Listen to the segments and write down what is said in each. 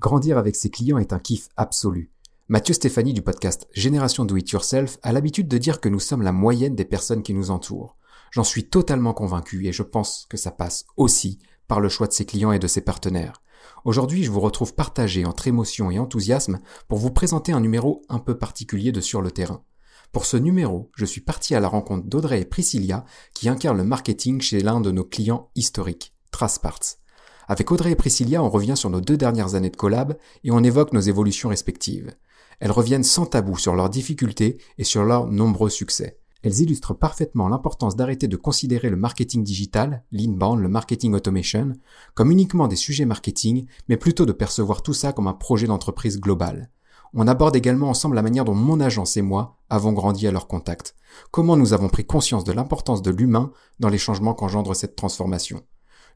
Grandir avec ses clients est un kiff absolu. Mathieu Stéphanie du podcast Génération Do It Yourself a l'habitude de dire que nous sommes la moyenne des personnes qui nous entourent. J'en suis totalement convaincu et je pense que ça passe aussi par le choix de ses clients et de ses partenaires. Aujourd'hui, je vous retrouve partagé entre émotion et enthousiasme pour vous présenter un numéro un peu particulier de Sur le terrain. Pour ce numéro, je suis parti à la rencontre d'Audrey et Priscilla qui incarnent le marketing chez l'un de nos clients historiques, Trasparts. Avec Audrey et Priscilla, on revient sur nos deux dernières années de collab et on évoque nos évolutions respectives. Elles reviennent sans tabou sur leurs difficultés et sur leurs nombreux succès. Elles illustrent parfaitement l'importance d'arrêter de considérer le marketing digital, l'inbound, le marketing automation, comme uniquement des sujets marketing, mais plutôt de percevoir tout ça comme un projet d'entreprise global. On aborde également ensemble la manière dont mon agence et moi avons grandi à leur contact. Comment nous avons pris conscience de l'importance de l'humain dans les changements qu'engendre cette transformation.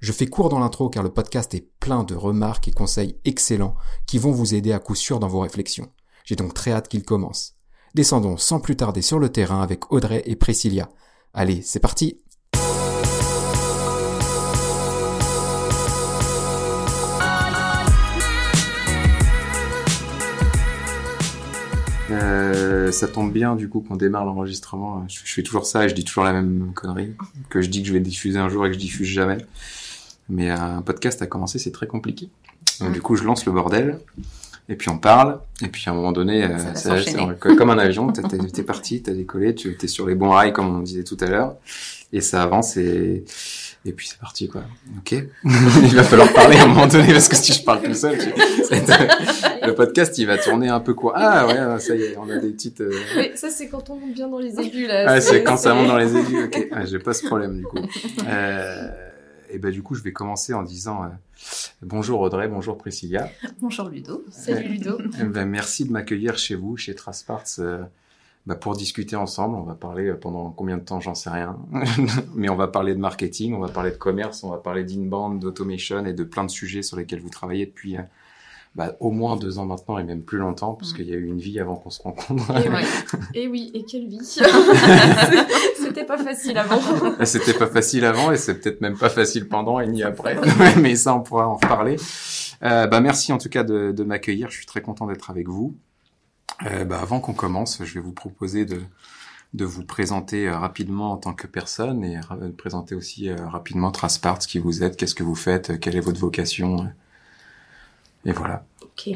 Je fais court dans l'intro car le podcast est plein de remarques et conseils excellents qui vont vous aider à coup sûr dans vos réflexions. J'ai donc très hâte qu'il commence. Descendons sans plus tarder sur le terrain avec Audrey et Priscilla. Allez, c'est parti Euh, ça tombe bien du coup qu'on démarre l'enregistrement. Je, je fais toujours ça et je dis toujours la même connerie que je dis que je vais diffuser un jour et que je diffuse jamais. Mais un podcast à commencer c'est très compliqué. Donc, du coup je lance le bordel et puis on parle et puis à un moment donné euh, Ça c'est comme un avion. T'es parti, t'as décollé, tu es sur les bons rails comme on disait tout à l'heure et ça avance et et puis c'est parti quoi. Ok. il va falloir parler à un moment donné parce que si je parle tout seul, tu- le podcast il va tourner un peu quoi. Ah ouais, ça y est, on a des petites. euh, Oui, ça c'est quand on monte bien dans les aigus là. Ah, c'est quand ça monte dans les aigus. Ok, ah, j'ai pas ce problème du coup. Euh, et ben du coup, je vais commencer en disant euh, bonjour Audrey, bonjour Priscilla. Bonjour Ludo. Salut Ludo. Eh ben, merci de m'accueillir chez vous, chez Trasparts, euh, bah, pour discuter ensemble. On va parler euh, pendant combien de temps, j'en sais rien. Mais on va parler de marketing, on va parler de commerce, on va parler d'inbound, d'automation et de plein de sujets sur lesquels vous travaillez depuis euh, bah, au moins deux ans maintenant et même plus longtemps, parce Mm. qu'il y a eu une vie avant qu'on se rencontre. Et oui. et oui, et quelle vie. C'était pas facile avant. C'était pas facile avant et c'est peut-être même pas facile pendant et ni après. Mais ça, on pourra en reparler. Euh, bah, merci en tout cas de, de m'accueillir. Je suis très content d'être avec vous. Euh, bah, avant qu'on commence, je vais vous proposer de, de vous présenter euh, rapidement en tant que personne et présenter aussi rapidement Trasparts, qui vous êtes, qu'est-ce que vous faites, quelle est votre vocation. Et voilà. Ok.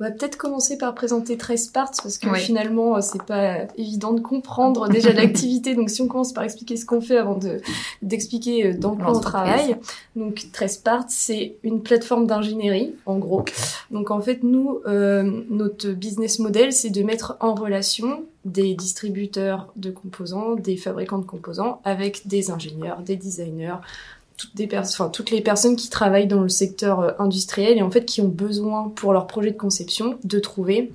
On va peut-être commencer par présenter 13 parts parce que Oui. finalement euh, c'est pas évident de comprendre déjà l'activité. Donc si on commence par expliquer ce qu'on fait avant de d'expliquer euh, dans quoi on travaille. Donc 13 parts c'est une plateforme d'ingénierie en gros. Donc en fait nous euh, notre business model c'est de mettre en relation des distributeurs de composants, des fabricants de composants avec des ingénieurs, des designers, toutes, des pers- enfin, toutes les personnes qui travaillent dans le secteur euh, industriel et en fait qui ont besoin pour leur projet de conception de trouver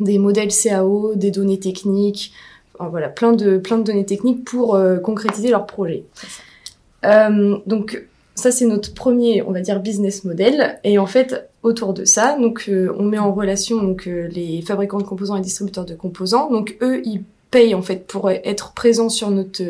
des modèles CAO, des données techniques, enfin, voilà, plein de, plein de données techniques pour euh, concrétiser leur projet. Euh, donc ça c'est notre premier, on va dire, business model. Et en fait, autour de ça, donc euh, on met en relation donc les fabricants de composants et distributeurs de composants. Donc eux, ils payent en fait pour être présents sur notre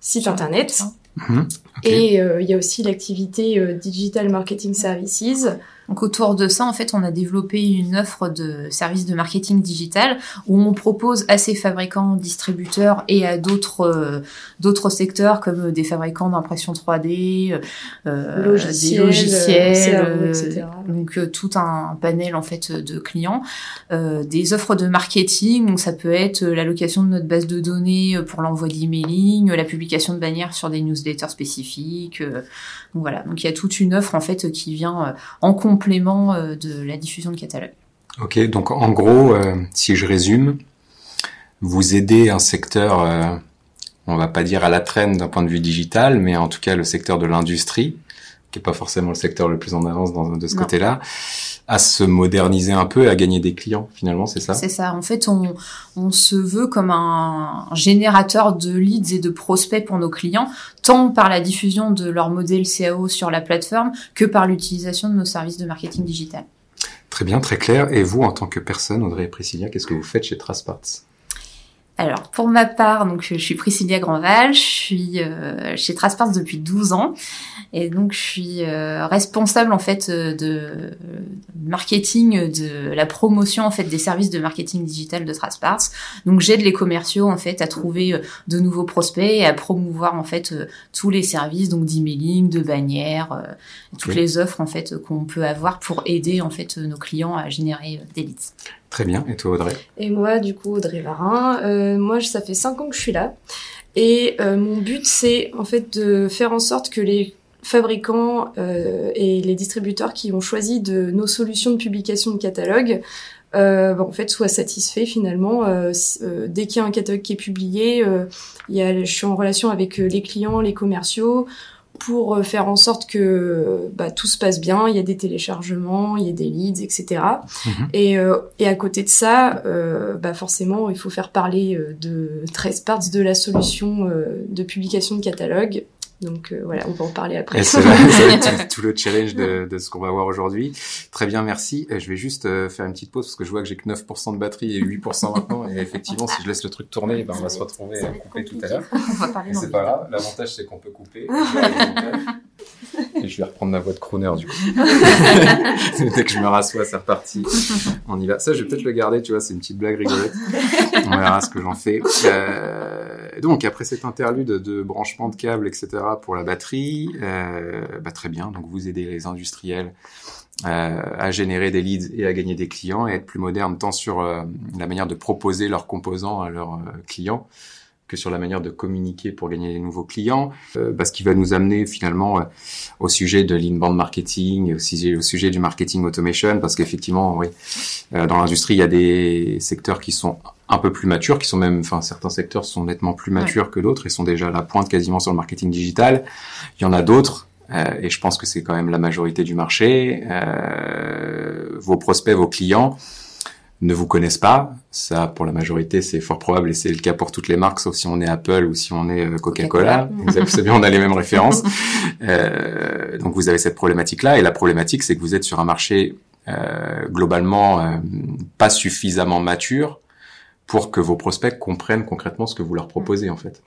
site Sur internet. notre Mhm. Et euh, il y a aussi l'activité euh, Digital Marketing Services. Donc autour de ça, en fait, on a développé une offre de services de marketing digital où on propose à ces fabricants, distributeurs et à d'autres euh, d'autres secteurs comme des fabricants d'impression 3D, euh, Logiciels, des logiciels, CAO, euh, etc. donc euh, tout un panel en fait de clients, euh, des offres de marketing. Donc ça peut être euh, l'allocation de notre base de données euh, pour l'envoi d'emailing, euh, la publication de bannières sur des newsletters spécifiques. euh, donc voilà, donc il y a toute une offre en fait qui vient euh, en complément euh, de la diffusion de catalogue. Ok, donc en gros, euh, si je résume, vous aidez un secteur, euh, on va pas dire à la traîne d'un point de vue digital, mais en tout cas le secteur de l'industrie, qui est pas forcément le secteur le plus en avance dans, de ce côté-là, à se moderniser un peu et à gagner des clients finalement, c'est ça? C'est ça. En fait, on, on se veut comme un générateur de leads et de prospects pour nos clients, tant par la diffusion de leur modèle CAO sur la plateforme que par l'utilisation de nos services de marketing digital. Très bien, très clair. Et vous, en tant que personne, Audrey et Priscilla, qu'est-ce que vous faites chez Trasparts? Alors, pour ma part, donc je suis Priscilla Grandval, je suis euh, chez Traspars depuis 12 ans et donc je suis euh, responsable en fait euh, de marketing de la promotion en fait des services de marketing digital de Traspars. Donc j'aide les commerciaux en fait à trouver de nouveaux prospects et à promouvoir en fait tous les services donc d'emailing, de bannières, toutes les offres en fait qu'on peut avoir pour aider en fait nos clients à générer des leads. Très bien. Et toi, Audrey? Et moi, du coup, Audrey Varin. Euh, moi, ça fait cinq ans que je suis là. Et euh, mon but, c'est en fait de faire en sorte que les fabricants euh, et les distributeurs qui ont choisi de nos solutions de publication de catalogue euh, en fait soient satisfaits finalement euh, euh, dès qu'il y a un catalogue qui est publié il y a, je suis en relation avec les clients les commerciaux pour euh, faire en sorte que bah, tout se passe bien, il y a des téléchargements, il y a des leads, etc. Mhm. Et, euh, et à côté de ça, euh, bah forcément, il faut faire parler de 13 parts de la solution de publication de catalogue donc euh, voilà, on va en parler après. C'est tout, le challenge de, de ce qu'on va voir aujourd'hui. Très bien, merci. Euh, je vais juste euh, faire une petite pause parce que je vois que j'ai que 9% de batterie et 8% maintenant. Et effectivement, si je laisse le truc tourner, ben, on va se retrouver à couper tout à l'heure. C'est pas grave. L'avantage, c'est qu'on peut couper. et je vais reprendre ma voix de crooner du coup. Dès que je me rassois, c'est reparti. On y va. Ça, je vais peut-être le garder, tu vois, c'est une petite blague rigolote. On verra ce que j'en fais. Euh, donc, après cet interlude de branchement de câbles, etc., pour la batterie, euh, bah, très bien. Donc, vous aidez les industriels euh, à générer des leads et à gagner des clients et être plus moderne tant sur euh, la manière de proposer leurs composants à leurs euh, clients que sur la manière de communiquer pour gagner des nouveaux clients, euh, bah, ce qui va nous amener finalement euh, au sujet de l'inbound marketing, au sujet, au sujet du marketing automation, parce qu'effectivement, oui, euh, dans l'industrie, il y a des secteurs qui sont un peu plus matures, qui sont même, enfin, certains secteurs sont nettement plus matures que d'autres et sont déjà à la pointe quasiment sur le marketing digital. Il y en a d'autres, euh, et je pense que c'est quand même la majorité du marché. Euh, vos prospects, vos clients ne vous connaissent pas. Ça, pour la majorité, c'est fort probable et c'est le cas pour toutes les marques, sauf si on est Apple ou si on est euh, Coca-Cola. vous savez on a les mêmes références. Euh, donc, vous avez cette problématique-là. Et la problématique, c'est que vous êtes sur un marché euh, globalement euh, pas suffisamment mature pour que vos prospects comprennent concrètement ce que vous leur proposez, en fait.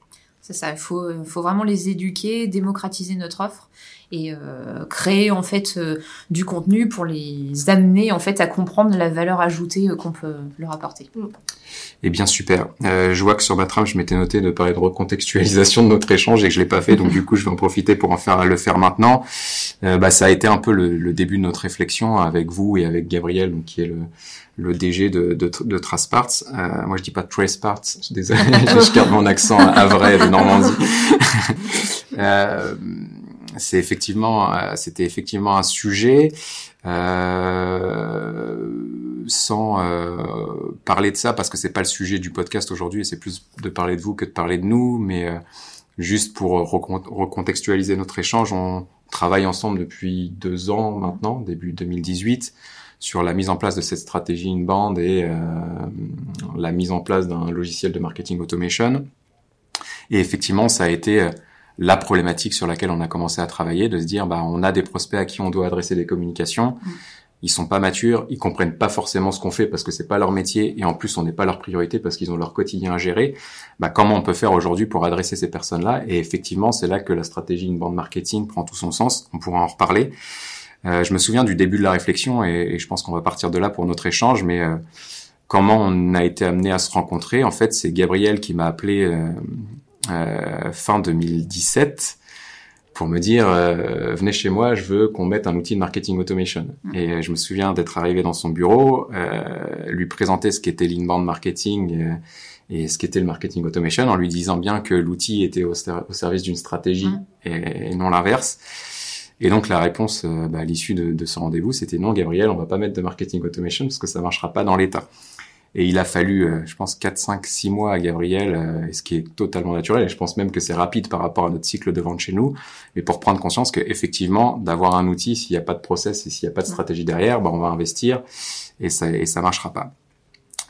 C'est ça, il faut, vraiment les éduquer, démocratiser notre offre et euh, créer en fait euh, du contenu pour les amener en fait à comprendre la valeur ajoutée euh, qu'on peut leur apporter. Eh bien super. je vois que sur ma trame je m'étais noté de parler de recontextualisation de notre échange et que je l'ai pas fait, donc du coup je vais en profiter pour en faire le faire maintenant. bah ça a été un peu le, début de notre réflexion avec vous et avec Gabriel, donc, qui est le le DG de, de, de Traceparts. Euh, moi, je dis pas Traceparts, désolé, je garde mon accent à vrai de Normandie. euh, c'est effectivement, euh, c'était effectivement un sujet. Euh, sans euh, parler de ça parce que c'est pas le sujet du podcast aujourd'hui c'est plus de parler de vous que de parler de nous mais euh, juste pour recontextualiser notre échange on travaille ensemble depuis deux ans maintenant début 2018 sur la mise en place de cette stratégie inbound et euh, la mise en place d'un logiciel de marketing automation. Et effectivement, ça a été la problématique sur laquelle on a commencé à travailler, de se dire, bah, on a des prospects à qui on doit adresser des communications. Mm. Ils sont pas matures, ils comprennent pas forcément ce qu'on fait parce que c'est pas leur métier et en plus on n'est pas leur priorité parce qu'ils ont leur quotidien à gérer. Bah, comment on peut faire aujourd'hui pour adresser ces personnes-là? Et effectivement, c'est là que la stratégie inbound marketing prend tout son sens. On pourra en reparler. Euh, je me souviens du début de la réflexion et, je pense qu'on va partir de là pour notre échange, mais euh, comment on a été amené à se rencontrer? En fait, c'est Gabriel qui m'a appelé euh, fin 2017 pour me dire venez chez moi, je veux qu'on mette un outil de marketing automation. Mmh. Et je me souviens d'être arrivé dans son bureau, lui présenter ce qu'était l'inbound marketing et ce qu'était le marketing automation, en lui disant bien que l'outil était au, service d'une stratégie mmh. et, non l'inverse. Et donc la réponse euh, bah, à l'issue de, de, ce rendez-vous, c'était non, Gabriel, on va pas mettre de marketing automation parce que ça marchera pas dans l'état. Et il a fallu, euh, je pense, 4, 5, 6 mois à Gabriel, euh, ce qui est totalement naturel. Et je pense même que c'est rapide par rapport à notre cycle de vente chez nous. Mais pour prendre conscience que effectivement, d'avoir un outil, s'il n'y a pas de process et s'il n'y a pas de stratégie derrière, bah, on va investir et ça et ça marchera pas.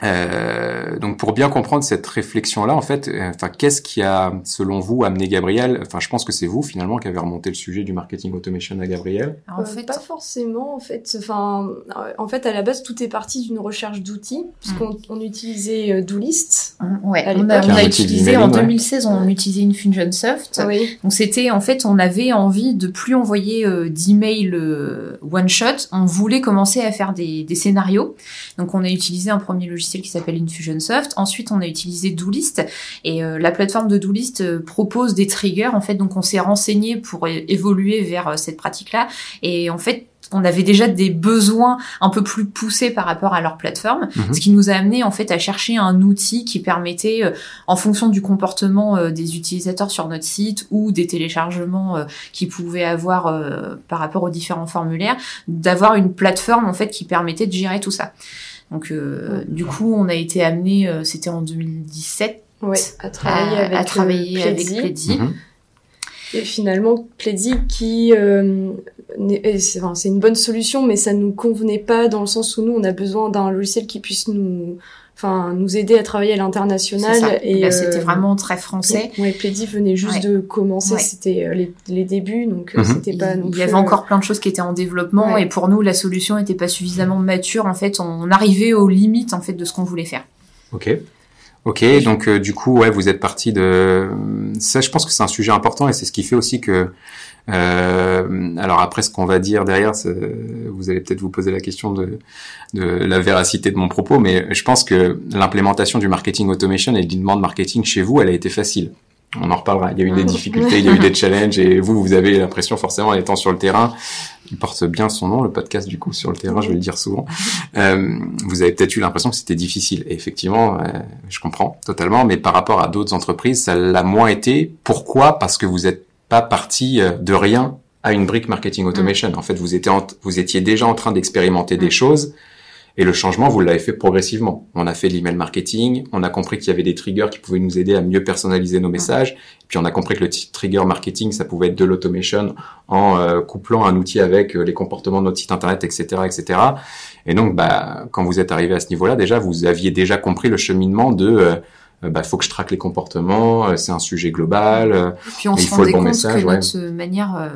Euh, donc pour bien comprendre cette réflexion-là, en fait, euh, enfin, qu'est-ce qui a, selon vous, amené Gabriel Enfin, je pense que c'est vous finalement qui avez remonté le sujet du marketing automation à Gabriel. en fait, pas forcément. En fait, enfin, en fait, à la base, tout est parti d'une recherche d'outils, puisqu'on mm. on utilisait Doolist. Mm, ouais, on a, on a utilisé en 2016, on utilisait Infusionsoft. Oui. Donc c'était, en fait, on avait envie de plus envoyer d'emails one shot. On voulait commencer à faire des, des scénarios. Donc on a utilisé un premier logiciel qui s'appelle Infusionsoft. Ensuite, on a utilisé Doolist et euh, la plateforme de Doolist euh, propose des triggers en fait. Donc on s'est renseigné pour évoluer vers euh, cette pratique-là et en fait on avait déjà des besoins un peu plus poussés par rapport à leur plateforme, mhm. ce qui nous a amené en fait à chercher un outil qui permettait, en fonction du comportement des utilisateurs sur notre site ou des téléchargements qu'ils pouvaient avoir par rapport aux différents formulaires, d'avoir une plateforme en fait qui permettait de gérer tout ça. Donc, euh, du coup, on a été amené, euh, c'était en 2017, ouais, à travailler avec, à travailler avec mhm. Et finalement, Pledzi qui euh, c'est une bonne solution, mais ça nous convenait pas dans le sens où nous on a besoin d'un logiciel qui puisse nous enfin nous aider à travailler à l'international et bah, c'était vraiment très français. Oui, Pledzi venait juste de commencer, c'était les, les, débuts donc mhm. c'était pas Il y avait encore plein de choses qui étaient en développement et pour nous la solution n'était pas suffisamment mature en fait, on arrivait aux limites en fait de ce qu'on voulait faire. OK. Ok, donc du coup, ouais, vous êtes parti de ça. Je pense que c'est un sujet important et c'est ce qui fait aussi que euh, alors après, ce qu'on va dire derrière, vous allez peut-être vous poser la question de, de, la véracité de mon propos, mais je pense que l'implémentation du marketing automation et du demande marketing chez vous, elle a été facile. On en reparlera. Il y a eu des difficultés, il y a eu des challenges, et vous, vous avez l'impression forcément, en étant sur le terrain, il porte bien son nom, le podcast du coup sur le terrain, je vais le dire souvent. Euh, vous avez peut-être eu l'impression que c'était difficile. Et effectivement, euh, je comprends totalement, mais par rapport à d'autres entreprises, ça l'a moins été. Pourquoi? Parce que vous êtes pas parti euh, de rien à une brique marketing automation. Mm. En fait, vous étiez, vous étiez déjà en train d'expérimenter des mm. choses et le changement, vous l'avez fait progressivement. On a fait l'email marketing, on a compris qu'il y avait des triggers qui pouvaient nous aider à mieux personnaliser nos mm. messages, et puis on a compris que le trigger marketing, ça pouvait être de l'automation en euh, couplant un outil avec euh, les comportements de notre site internet, etc., etc. Et donc, bah, quand vous êtes arrivé à ce niveau-là, déjà, vous aviez déjà compris le cheminement de il euh, bah, faut que je traque les comportements, euh, c'est un sujet global. Euh, Et puis on se rendait compte que notre manière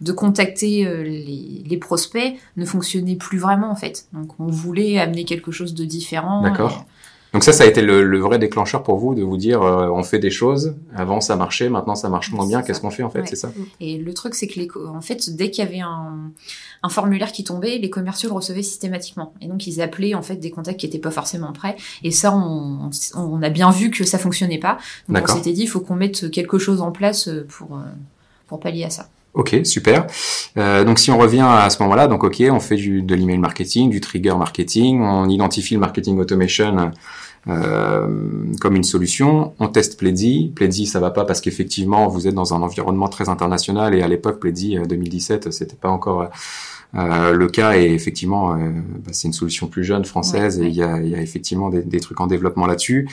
de contacter les, les, prospects ne fonctionnait plus vraiment en fait. Donc on voulait amener quelque chose de différent. D'accord. Donc ça, ça a été le, le, vrai déclencheur pour vous de vous dire, euh, on fait des choses. Avant, ça marchait, maintenant, ça marche moins bien. Qu'est-ce qu'on fait en fait? C'est ça? Et le truc, c'est que les, en fait, dès qu'il y avait un, un, formulaire qui tombait, les commerciaux le recevaient systématiquement. Et donc, ils appelaient en fait des contacts qui étaient pas forcément prêts. Et ça, on, on a bien vu que ça fonctionnait pas. Donc, on s'était dit, il faut qu'on mette quelque chose en place pour euh, pour pallier à ça. Ok, super. Euh, donc si on revient à ce moment-là, donc ok, on fait du, de l'email marketing, du trigger marketing, on identifie le marketing automation euh, comme une solution, on teste Pledzi. Pledzi, ça va pas parce qu'effectivement, vous êtes dans un environnement très international et à l'époque, 2017, euh, c'était pas encore euh, le cas est effectivement, euh, bah, c'est une solution plus jeune française et il y, a, y, a, effectivement des, des, trucs en développement là-dessus.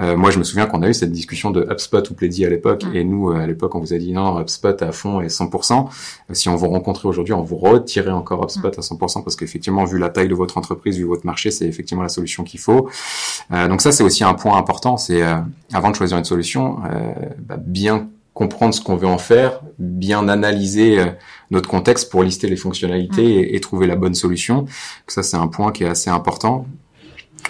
Euh, moi, je me souviens qu'on a eu cette discussion de HubSpot ou Pledzi à l'époque et nous, à l'époque, on vous a dit non, HubSpot à fond et 100%. Si on vous rencontrait aujourd'hui, on vous retirait encore HubSpot à 100% parce qu'effectivement, vu la taille de votre entreprise, vu votre marché, c'est effectivement la solution qu'il faut. donc ça, c'est aussi un point important. C'est avant de choisir une solution, bah, bien comprendre ce qu'on veut en faire, bien analyser euh, notre contexte pour lister les fonctionnalités et, trouver la bonne solution. Ça, c'est un point qui est assez important.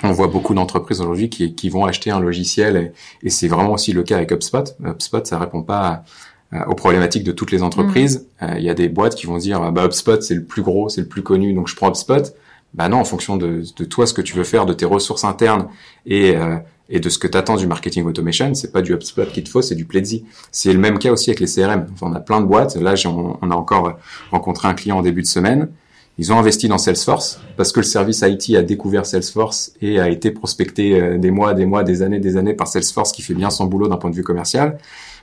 On voit beaucoup d'entreprises aujourd'hui qui, qui, vont acheter un logiciel et, c'est vraiment aussi le cas avec HubSpot. HubSpot, ça répond pas aux problématiques de toutes les entreprises. Mm. Euh, il y a des boîtes qui vont dire bah, HubSpot c'est le plus gros, c'est le plus connu, donc je prends HubSpot. Bah non, en fonction de, de, toi, ce que tu veux faire, de tes ressources internes et euh, et de ce que tu attends du marketing automation, c'est pas du HubSpot qu'il te faut, c'est du Pledzi. C'est le même cas aussi avec les CRM. Enfin, on a plein de boîtes. Là, on, a encore rencontré un client en début de semaine. Ils ont investi dans Salesforce parce que le service IT a découvert Salesforce et a été prospecté euh, des mois, des mois, des années, des années par Salesforce qui fait bien son boulot d'un point de vue commercial.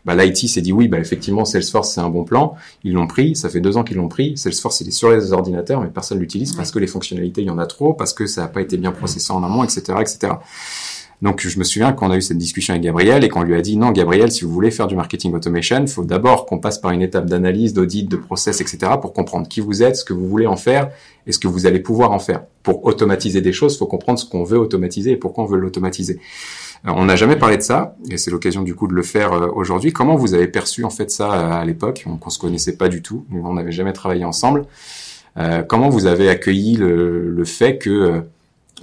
Bah, L'IT s'est dit oui, bah, effectivement, Salesforce c'est un bon plan. Ils l'ont pris, ça fait deux ans qu'ils l'ont pris. Salesforce il est sur les ordinateurs, mais personne l'utilise parce que les fonctionnalités il y en a trop, parce que ça n'a pas été bien processé en amont, etc., etc. Donc je me souviens qu'on a eu cette discussion avec Gabriel et qu'on lui a dit non Gabriel, si vous voulez faire du marketing automation, il faut d'abord qu'on passe par une étape d'analyse, d'audit, de process, etc. pour comprendre qui vous êtes, ce que vous voulez en faire et ce que vous allez pouvoir en faire. Pour automatiser des choses, il faut comprendre ce qu'on veut automatiser et pourquoi on veut l'automatiser. Euh, on n'a jamais parlé de ça et c'est l'occasion du coup de le faire euh, aujourd'hui. Comment vous avez perçu en fait ça euh, à l'époque? On, ne se connaissait pas du tout, on n'avait jamais travaillé ensemble. comment vous avez accueilli le, le fait que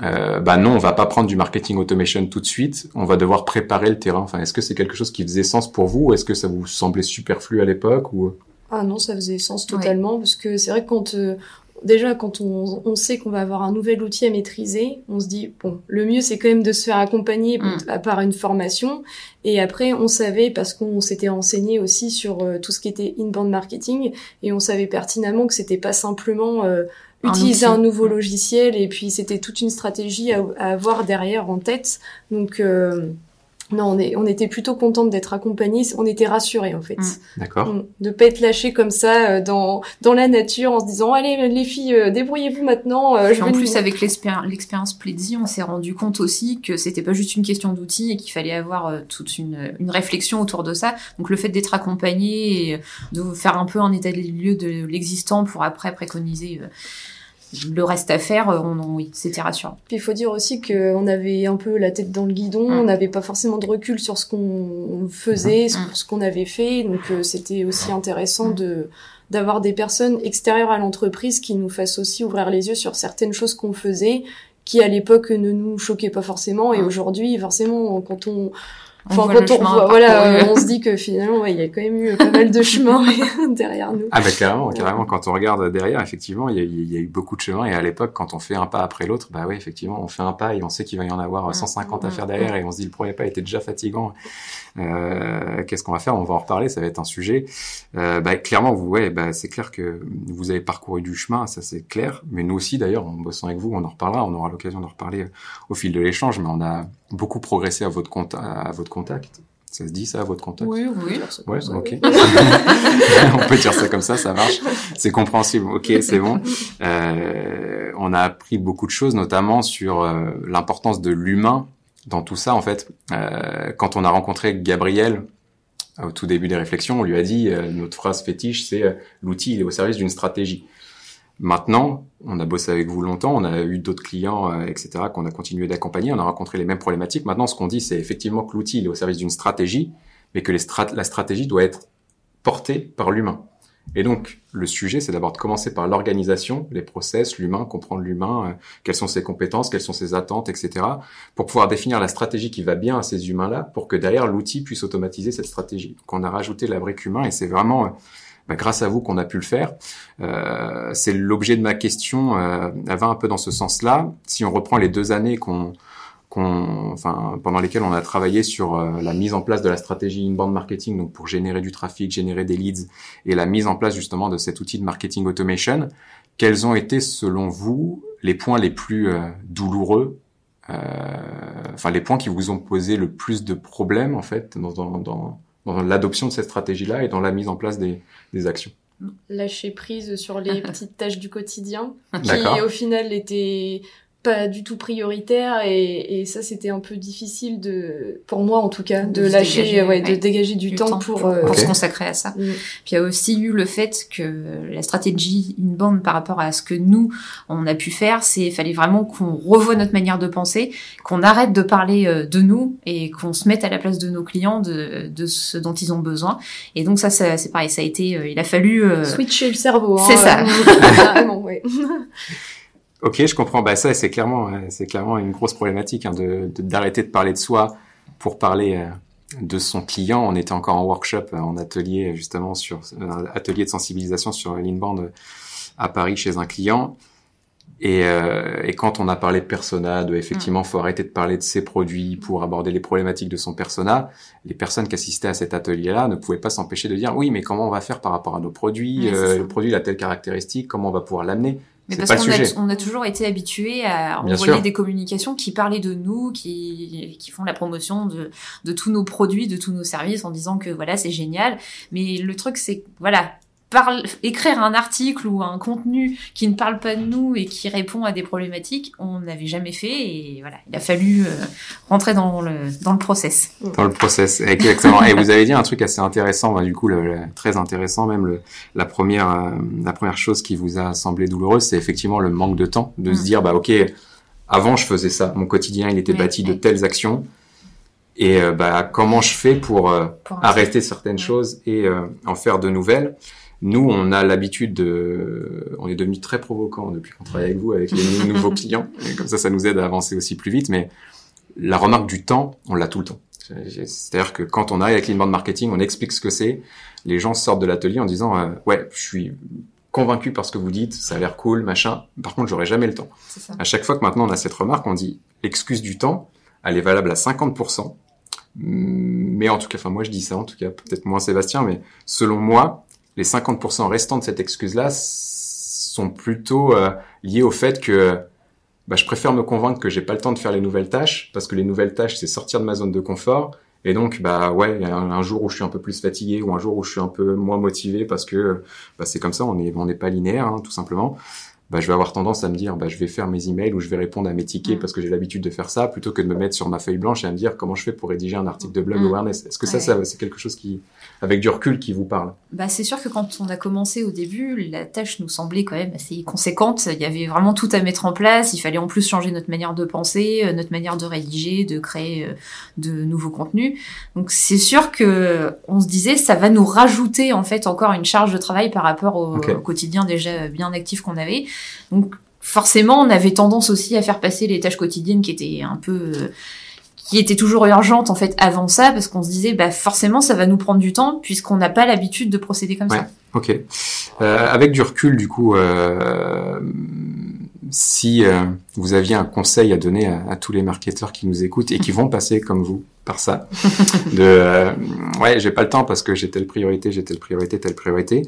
euh, bah non, on va pas prendre du marketing automation tout de suite. On va devoir préparer le terrain. Enfin, est-ce que c'est quelque chose qui faisait sens pour vous ou est-ce que ça vous semblait superflu à l'époque ou Ah non, ça faisait sens totalement parce que c'est vrai que quand euh, déjà quand on, on sait qu'on va avoir un nouvel outil à maîtriser, on se dit bon, le mieux c'est quand même de se faire accompagner mm. par une formation. Et après, on savait parce qu'on s'était enseigné aussi sur euh, tout ce qui était inbound marketing et on savait pertinemment que c'était pas simplement euh, utiliser un, nouveau logiciel et puis c'était toute une stratégie à, avoir derrière en tête. Donc euh, non, on, est, on était plutôt contente d'être accompagnés, on était rassurés en fait. Mm. D'accord. Mm. De pas être lâchés comme ça euh, dans dans la nature en se disant allez les filles euh, débrouillez-vous maintenant. je en plus avec l'expérience Pledzi, on s'est rendu compte aussi que c'était pas juste une question d'outils et qu'il fallait avoir toute une, une réflexion autour de ça. Donc le fait d'être accompagné et de faire un peu un état des lieux de l'existant pour après préconiser le reste à faire, euh, on, oui, c'était rassurant. Puis il faut dire aussi qu'on avait un peu la tête dans le guidon, mm. on n'avait pas forcément de recul sur ce qu'on faisait, mm. sur ce qu'on avait fait, donc euh, c'était aussi intéressant mm. de d'avoir des personnes extérieures à l'entreprise qui nous fassent aussi ouvrir les yeux sur certaines choses qu'on faisait qui à l'époque ne nous choquaient pas forcément et aujourd'hui forcément quand on Enfin, quand on voilà, on se dit que finalement, il y a quand même eu pas mal de chemin derrière nous. Ah bah carrément, carrément. Quand on regarde derrière, effectivement, il y, a, il y a eu beaucoup de chemin. Et à l'époque, quand on fait un pas après l'autre, bah oui, effectivement, on fait un pas et on sait qu'il va y en avoir 150 à faire derrière. Et on se dit le premier pas était déjà fatigant. Euh, Qu'est-ce qu'on va faire? On va en reparler. Ça va être un sujet. Euh, bah, clairement, vous, ouais, bah, c'est clair que vous avez parcouru du chemin, ça c'est clair. Mais nous aussi, d'ailleurs, en bossant avec vous, on en reparlera. On aura l'occasion d'en reparler au fil de l'échange. Mais on a beaucoup progressé à votre à votre contact. Ça se dit ça à votre contact? Oui, oui. Ouais, ok. on peut dire ça comme ça, ça marche. C'est compréhensible. Ok, c'est bon. Euh, on a appris beaucoup de choses, notamment sur euh, l'importance de l'humain dans tout ça. En fait, euh, quand on a rencontré Gabriel au tout début des réflexions, on lui a dit euh, notre phrase fétiche, c'est l'outil il est au service d'une stratégie. Maintenant, on a bossé avec vous longtemps, on a eu d'autres clients, euh, etc., qu'on a continué d'accompagner, on a rencontré les mêmes problématiques. Maintenant, ce qu'on dit, c'est effectivement que l'outil est au service d'une stratégie, mais que la stratégie doit être portée par l'humain. Et donc, le sujet, c'est d'abord de commencer par l'organisation, les process, l'humain, comprendre l'humain, euh, quelles sont ses compétences, quelles sont ses attentes, etc., pour pouvoir définir la stratégie qui va bien à ces humains-là, pour que derrière, l'outil puisse automatiser cette stratégie. Donc, on a rajouté la brique humain, et c'est vraiment... Euh, bah, grâce à vous qu'on a pu le faire. Euh, c'est l'objet de ma question. Euh, elle va un peu dans ce sens-là. Si on reprend les deux années qu'on enfin, pendant lesquelles on a travaillé sur euh, la mise en place de la stratégie inbound marketing, donc pour générer du trafic, générer des leads, et la mise en place justement de cet outil de marketing automation, quels ont été selon vous les points les plus euh, douloureux, euh, enfin les points qui vous ont posé le plus de problèmes en fait dans, dans, dans dans l'adoption de cette stratégie-là et dans la mise en place des, des actions. Lâcher prise sur les petites tâches du quotidien, qui au final étaient pas du tout prioritaire et, et ça c'était un peu difficile de pour moi en tout cas de, lâcher ouais, de dégager du, temps, pour euh, pour, se consacrer à ça. Mm. puis il y a aussi eu le fait que la stratégie inbound par rapport à ce que nous on a pu faire c'est fallait vraiment qu'on revoie notre manière de penser qu'on arrête de parler euh, de nous et qu'on se mette à la place de nos clients de, de ce dont ils ont besoin. Et donc ça, ça c'est pareil ça a été euh, il a fallu switcher le cerveau hein, c'est ça vraiment ouais Ok, je comprends. Bah ça, c'est clairement, euh, c'est clairement une grosse problématique hein, de d'arrêter de, parler de soi pour parler euh, de son client. On était encore en workshop, euh, en atelier justement sur un atelier de sensibilisation sur l'inbound à Paris chez un client. Et, euh, et, quand on a parlé de persona, de effectivement, mm. faut arrêter de parler de ses produits pour aborder les problématiques de son persona. Les personnes qui assistaient à cet atelier-là ne pouvaient pas s'empêcher de dire oui, mais comment on va faire par rapport à nos produits Le produit a telle caractéristique, comment on va pouvoir l'amener? Mais parce qu'on a, on a toujours été habitué à envoyer des communications qui parlaient de nous, qui, qui font la promotion de, de tous nos produits, de tous nos services en disant que voilà, c'est génial. Mais le truc, c'est voilà, parle, écrire un article ou un contenu qui ne parle pas de nous et qui répond à des problématiques, on n'avait jamais fait et voilà, il a fallu euh, rentrer dans le dans le process. Dans le process, exactement. et vous avez dit un truc assez intéressant, bah, du coup, le, très intéressant même. Le, la première euh, la première chose qui vous a semblé douloureuse, c'est effectivement le manque de temps, de se mm. dire bah ok, avant je faisais ça, mon quotidien il était bâti de telles actions. Et euh, bah, comment je fais pour, arrêter certaines choses et en faire de nouvelles? Nous, on a l'habitude de, on est devenu très provocant depuis qu'on travaille avec vous, avec les nouveaux clients. Et comme ça, ça nous aide à avancer aussi plus vite. Mais la remarque du temps, on l'a tout le temps. C'est-à-dire que quand on arrive avec l'inbound marketing, on explique ce que c'est. Les gens sortent de l'atelier en disant, euh, ouais, je suis convaincu par ce que vous dites, ça a l'air cool, machin. Par contre, j'aurai jamais le temps. À chaque fois que maintenant on a cette remarque, on dit l'excuse du temps, elle est valable à 50%. Mais en tout cas, enfin moi je dis ça, en tout cas peut-être moins Sébastien, mais selon moi, les 50% restants de cette excuse-là sont plutôt euh, liés au fait que bah, je préfère me convaincre que j'ai pas le temps de faire les nouvelles tâches parce que les nouvelles tâches c'est sortir de ma zone de confort. Et donc bah ouais a un, jour où je suis un peu plus fatigué ou un jour où je suis un peu moins motivé parce que bah, c'est comme ça on est on n'est pas linéaire hein, tout simplement bah, je vais avoir tendance à me dire, bah, je vais faire mes emails ou je vais répondre à mes tickets mm. parce que j'ai l'habitude de faire ça, plutôt que de me mettre sur ma feuille blanche et à me dire comment je fais pour rédiger un article de blog mm. awareness? Est-ce que ça, ça c'est quelque chose qui, avec du recul, qui vous parle? Bah, c'est sûr que quand on a commencé au début, la tâche nous semblait quand même assez conséquente. Il y avait vraiment tout à mettre en place. Il fallait en plus changer notre manière de penser, euh, notre manière de rédiger, de créer euh, de nouveaux contenus. Donc, c'est sûr que on se disait, ça va nous rajouter en fait encore une charge de travail par rapport au, au quotidien déjà bien actif qu'on avait. Donc forcément, on avait tendance aussi à faire passer les tâches quotidiennes qui étaient un peu euh, qui étaient toujours urgentes en fait avant ça parce qu'on se disait bah forcément ça va nous prendre du temps puisqu'on n'a pas l'habitude de procéder comme ça. Ok. Euh, avec du recul du coup, euh, si euh, vous aviez un conseil à donner à, à, tous les marketeurs qui nous écoutent et qui vont passer comme vous par ça, de ouais j'ai pas le temps parce que j'ai telle priorité, j'ai telle priorité, telle priorité.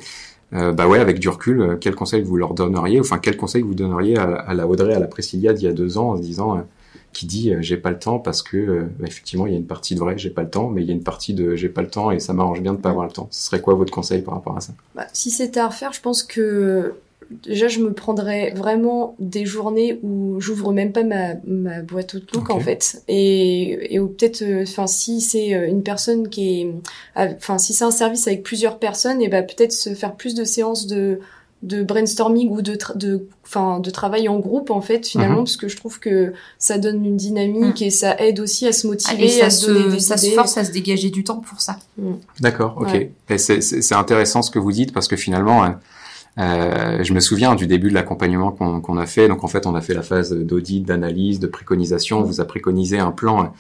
Euh, bah ouais, avec du recul, euh, quel conseil vous leur donneriez Enfin, quel conseil vous donneriez à, la Audrey, à la Priscilla d'il y a deux ans, en se disant, euh, qui dit j'ai pas le temps parce que bah, effectivement il y a une partie de vrai j'ai pas le temps, mais il y a une partie de j'ai pas le temps et ça m'arrange bien de pas avoir le temps. Ce serait quoi votre conseil par rapport à ça? Bah, Si c'était à refaire, je pense que déjà je me prendrais vraiment des journées où j'ouvre même pas ma, ma boîte Outlook en fait et, et peut-être euh, enfin si c'est euh, une personne qui est enfin si c'est un service avec plusieurs personnes et ben peut-être se faire plus de séances de de brainstorming ou de de enfin de travail en groupe en fait finalement mhm. parce que je trouve que ça donne une dynamique mm. et ça aide aussi à se motiver à se donner des ça se force à se dégager du temps pour ça mm. d'accord ok et c'est intéressant ce que vous dites parce que finalement euh, je me souviens du début de l'accompagnement qu'on a fait. Donc en fait, on a fait la phase d'audit, d'analyse, de préconisation. On vous a préconisé un plan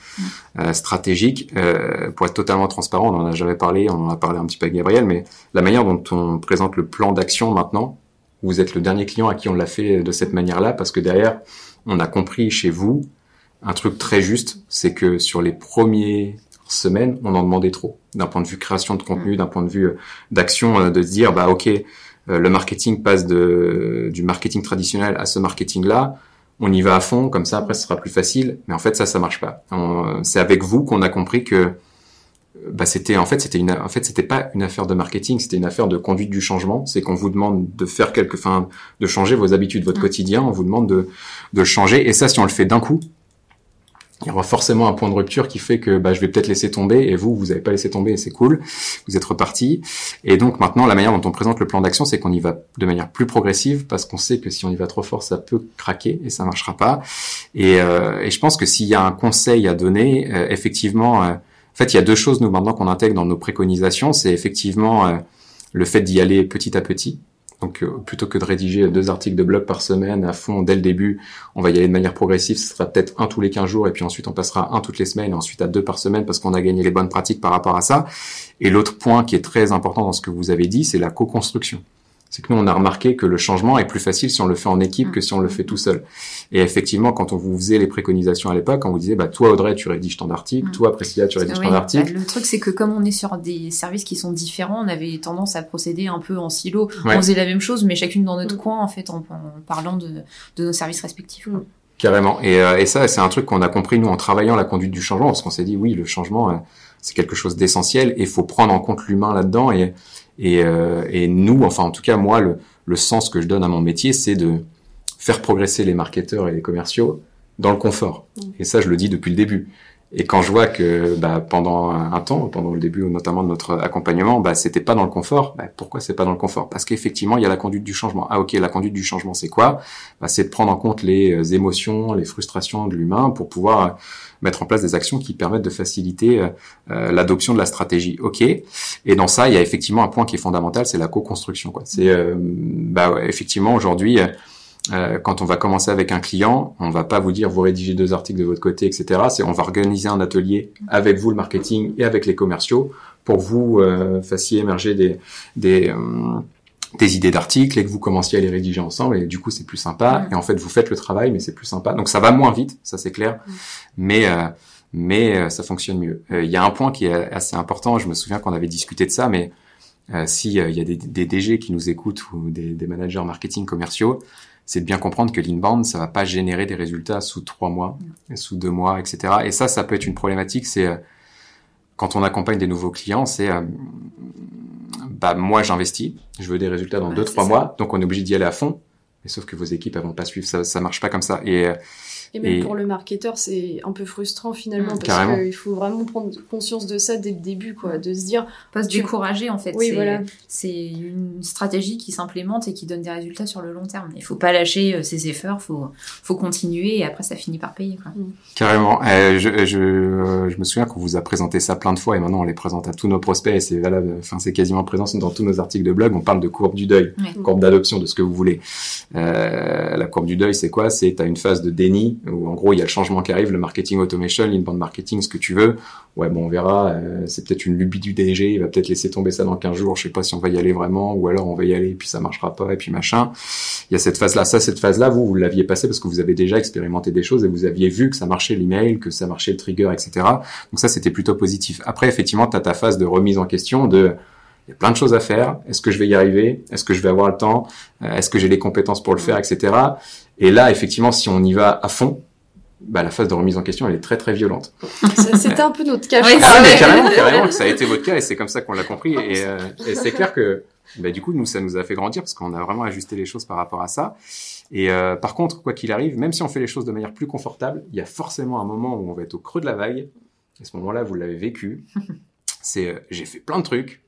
euh, stratégique. Euh, pour être totalement transparent, on en a jamais parlé. On en a parlé un petit peu avec Gabriel, mais la manière dont on présente le plan d'action maintenant, vous êtes le dernier client à qui on l'a fait de cette manière-là, parce que derrière, on a compris chez vous un truc très juste, c'est que sur les premiers semaines, on en demandait trop, d'un point de vue création de contenu, d'un point de vue d'action, de se dire bah ok, euh, le marketing passe de, du marketing traditionnel à ce marketing-là, on y va à fond, comme ça après ce sera plus facile. Mais en fait ça, ça marche pas. C'est avec vous qu'on a compris que bah c'était en fait c'était une en fait c'était pas une affaire de marketing c'était une affaire de conduite du changement c'est qu'on vous demande de faire quelque enfin de changer vos habitudes votre mmh. quotidien on vous demande de de le changer et ça si on le fait d'un coup il y aura forcément un point de rupture qui fait que bah, je vais peut-être laisser tomber et vous, vous n'avez pas laissé tomber et c'est cool, vous êtes reparti. Et donc maintenant, la manière dont on présente le plan d'action, c'est qu'on y va de manière plus progressive parce qu'on sait que si on y va trop fort, ça peut craquer et ça marchera pas. Et, euh, et je pense que s'il y a un conseil à donner, euh, effectivement, euh, en fait, il y a deux choses nous maintenant qu'on intègre dans nos préconisations, c'est effectivement le fait d'y aller petit à petit. Donc euh, plutôt que de rédiger deux articles de blog par semaine à fond dès le début, on va y aller de manière progressive. Ce sera peut-être un tous les 15 jours et puis ensuite on passera un toutes les semaines et ensuite à deux par semaine parce qu'on a gagné les bonnes pratiques par rapport à ça. Et l'autre point qui est très important dans ce que vous avez dit, c'est la co-construction c'est que nous, on a remarqué que le changement est plus facile si on le fait en équipe que si on le fait tout seul. Et effectivement, quand on vous faisait les préconisations à l'époque, on vous disait, bah, toi, Audrey, tu rédiges ton article, mm. toi, Priscilla, tu rédiges ton article. Bah, le truc, c'est que comme on est sur des services qui sont différents, on avait tendance à procéder un peu en silo. On faisait la même chose, mais chacune dans notre mm. coin, en fait, en, parlant de, nos services respectifs. Mm. Carrément. Et, euh, et ça, c'est un truc qu'on a compris nous en travaillant la conduite du changement, parce qu'on s'est dit oui, le changement, euh, c'est quelque chose d'essentiel et il faut prendre en compte l'humain là-dedans. Et, et, euh, et nous, enfin en tout cas moi, le, le sens que je donne à mon métier, c'est de faire progresser les marketeurs et les commerciaux dans le confort. Mm. Et ça, je le dis depuis le début. Et quand je vois que bah, pendant un temps, pendant le début notamment de notre accompagnement, bah, c'était pas dans le confort. Bah, pourquoi c'est pas dans le confort? Parce qu'effectivement, il y a la conduite du changement. Ah ok, la conduite du changement, c'est quoi? Bah, C'est de prendre en compte les euh, émotions, les frustrations de l'humain pour pouvoir mettre en place des actions qui permettent de faciliter euh, euh, l'adoption de la stratégie. Ok. Et dans ça, il y a effectivement un point qui est fondamental, c'est la co-construction. C'est euh, bah, effectivement aujourd'hui. Quand on va commencer avec un client, on va pas vous dire vous rédigez deux articles de votre côté, etc. C'est on va organiser un atelier avec vous le marketing et avec les commerciaux pour vous euh, fassiez émerger des des, euh, des idées d'articles et que vous commenciez à les rédiger ensemble et du coup c'est plus sympa et en fait vous faites le travail mais c'est plus sympa donc ça va moins vite ça c'est clair mais euh, mais euh, ça fonctionne mieux. Euh, Il y a un point qui est assez important. Je me souviens qu'on avait discuté de ça, mais euh, si euh, il y a des, des DG qui nous écoutent ou des, des managers marketing commerciaux, c'est de bien comprendre que l'inbound, ça va pas générer des résultats sous trois mois, sous deux mois, etc. Et ça, ça peut être une problématique. C'est euh, quand on accompagne des nouveaux clients, c'est euh, bah moi j'investis, je veux des résultats dans Ouais, deux trois ça. mois, donc on est obligé d'y aller à fond. Mais sauf que vos équipes elles vont pas suivre, ça ça marche pas comme ça. Et euh, Et même Et- pour le marketeur, c'est un peu frustrant finalement Mm. parce qu'il faut vraiment prendre conscience de ça dès le début, quoi, de se dire Pas se Tu- décourager en fait. Oui, c'est, voilà. c'est une stratégie qui s'implémente et qui donne des résultats sur le long terme. Il faut pas lâcher euh, ses efforts, faut faut continuer et après ça finit par payer. Quoi. Carrément. Euh, je, je, euh, je me souviens qu'on vous a présenté ça plein de fois et maintenant on les présente à tous nos prospects et c'est valable. Enfin, c'est quasiment présent dans tous nos articles de blog. On parle de courbe du deuil, Ouais. courbe d'adoption, de ce que vous voulez. Euh, la courbe du deuil, c'est quoi? C'est t'as une phase de déni où en gros il y a le changement qui arrive, le marketing automation, l'inbound marketing, ce que tu veux. Ouais, bon, on verra. euh, c'est peut-être une lubie du DG. Il va peut-être laisser tomber ça dans 15 jours. Je sais pas si on va y aller vraiment ou alors on va y aller et puis ça marchera pas et puis machin. Il y a cette phase-là. Ça, cette phase-là, vous, vous l'aviez passée parce que vous avez déjà expérimenté des choses et vous aviez vu que ça marchait l'email, que ça marchait le trigger, etc. Donc ça, c'était plutôt positif. Après, effectivement, tu as ta phase de remise en question de il y a plein de choses à faire. Est-ce que je vais y arriver? Est-ce que je vais avoir le temps? Euh, Est-ce que j'ai les compétences pour le faire, etc. Et là, effectivement, si on y va à fond, bah, la phase de remise en question, elle est très très violente. C'était un peu notre cas. Oui. Ah, mais ouais. carrément, carrément, que ça a été votre cas et c'est comme ça qu'on l'a compris. Et, euh, et c'est clair que, bah, du coup, nous, ça nous a fait grandir parce qu'on a vraiment ajusté les choses par rapport à ça. Et euh, par contre, quoi qu'il arrive, même si on fait les choses de manière plus confortable, il y a forcément un moment où on va être au creux de la vague. Et ce moment-là, vous l'avez vécu. C'est, euh, j'ai fait plein de trucs.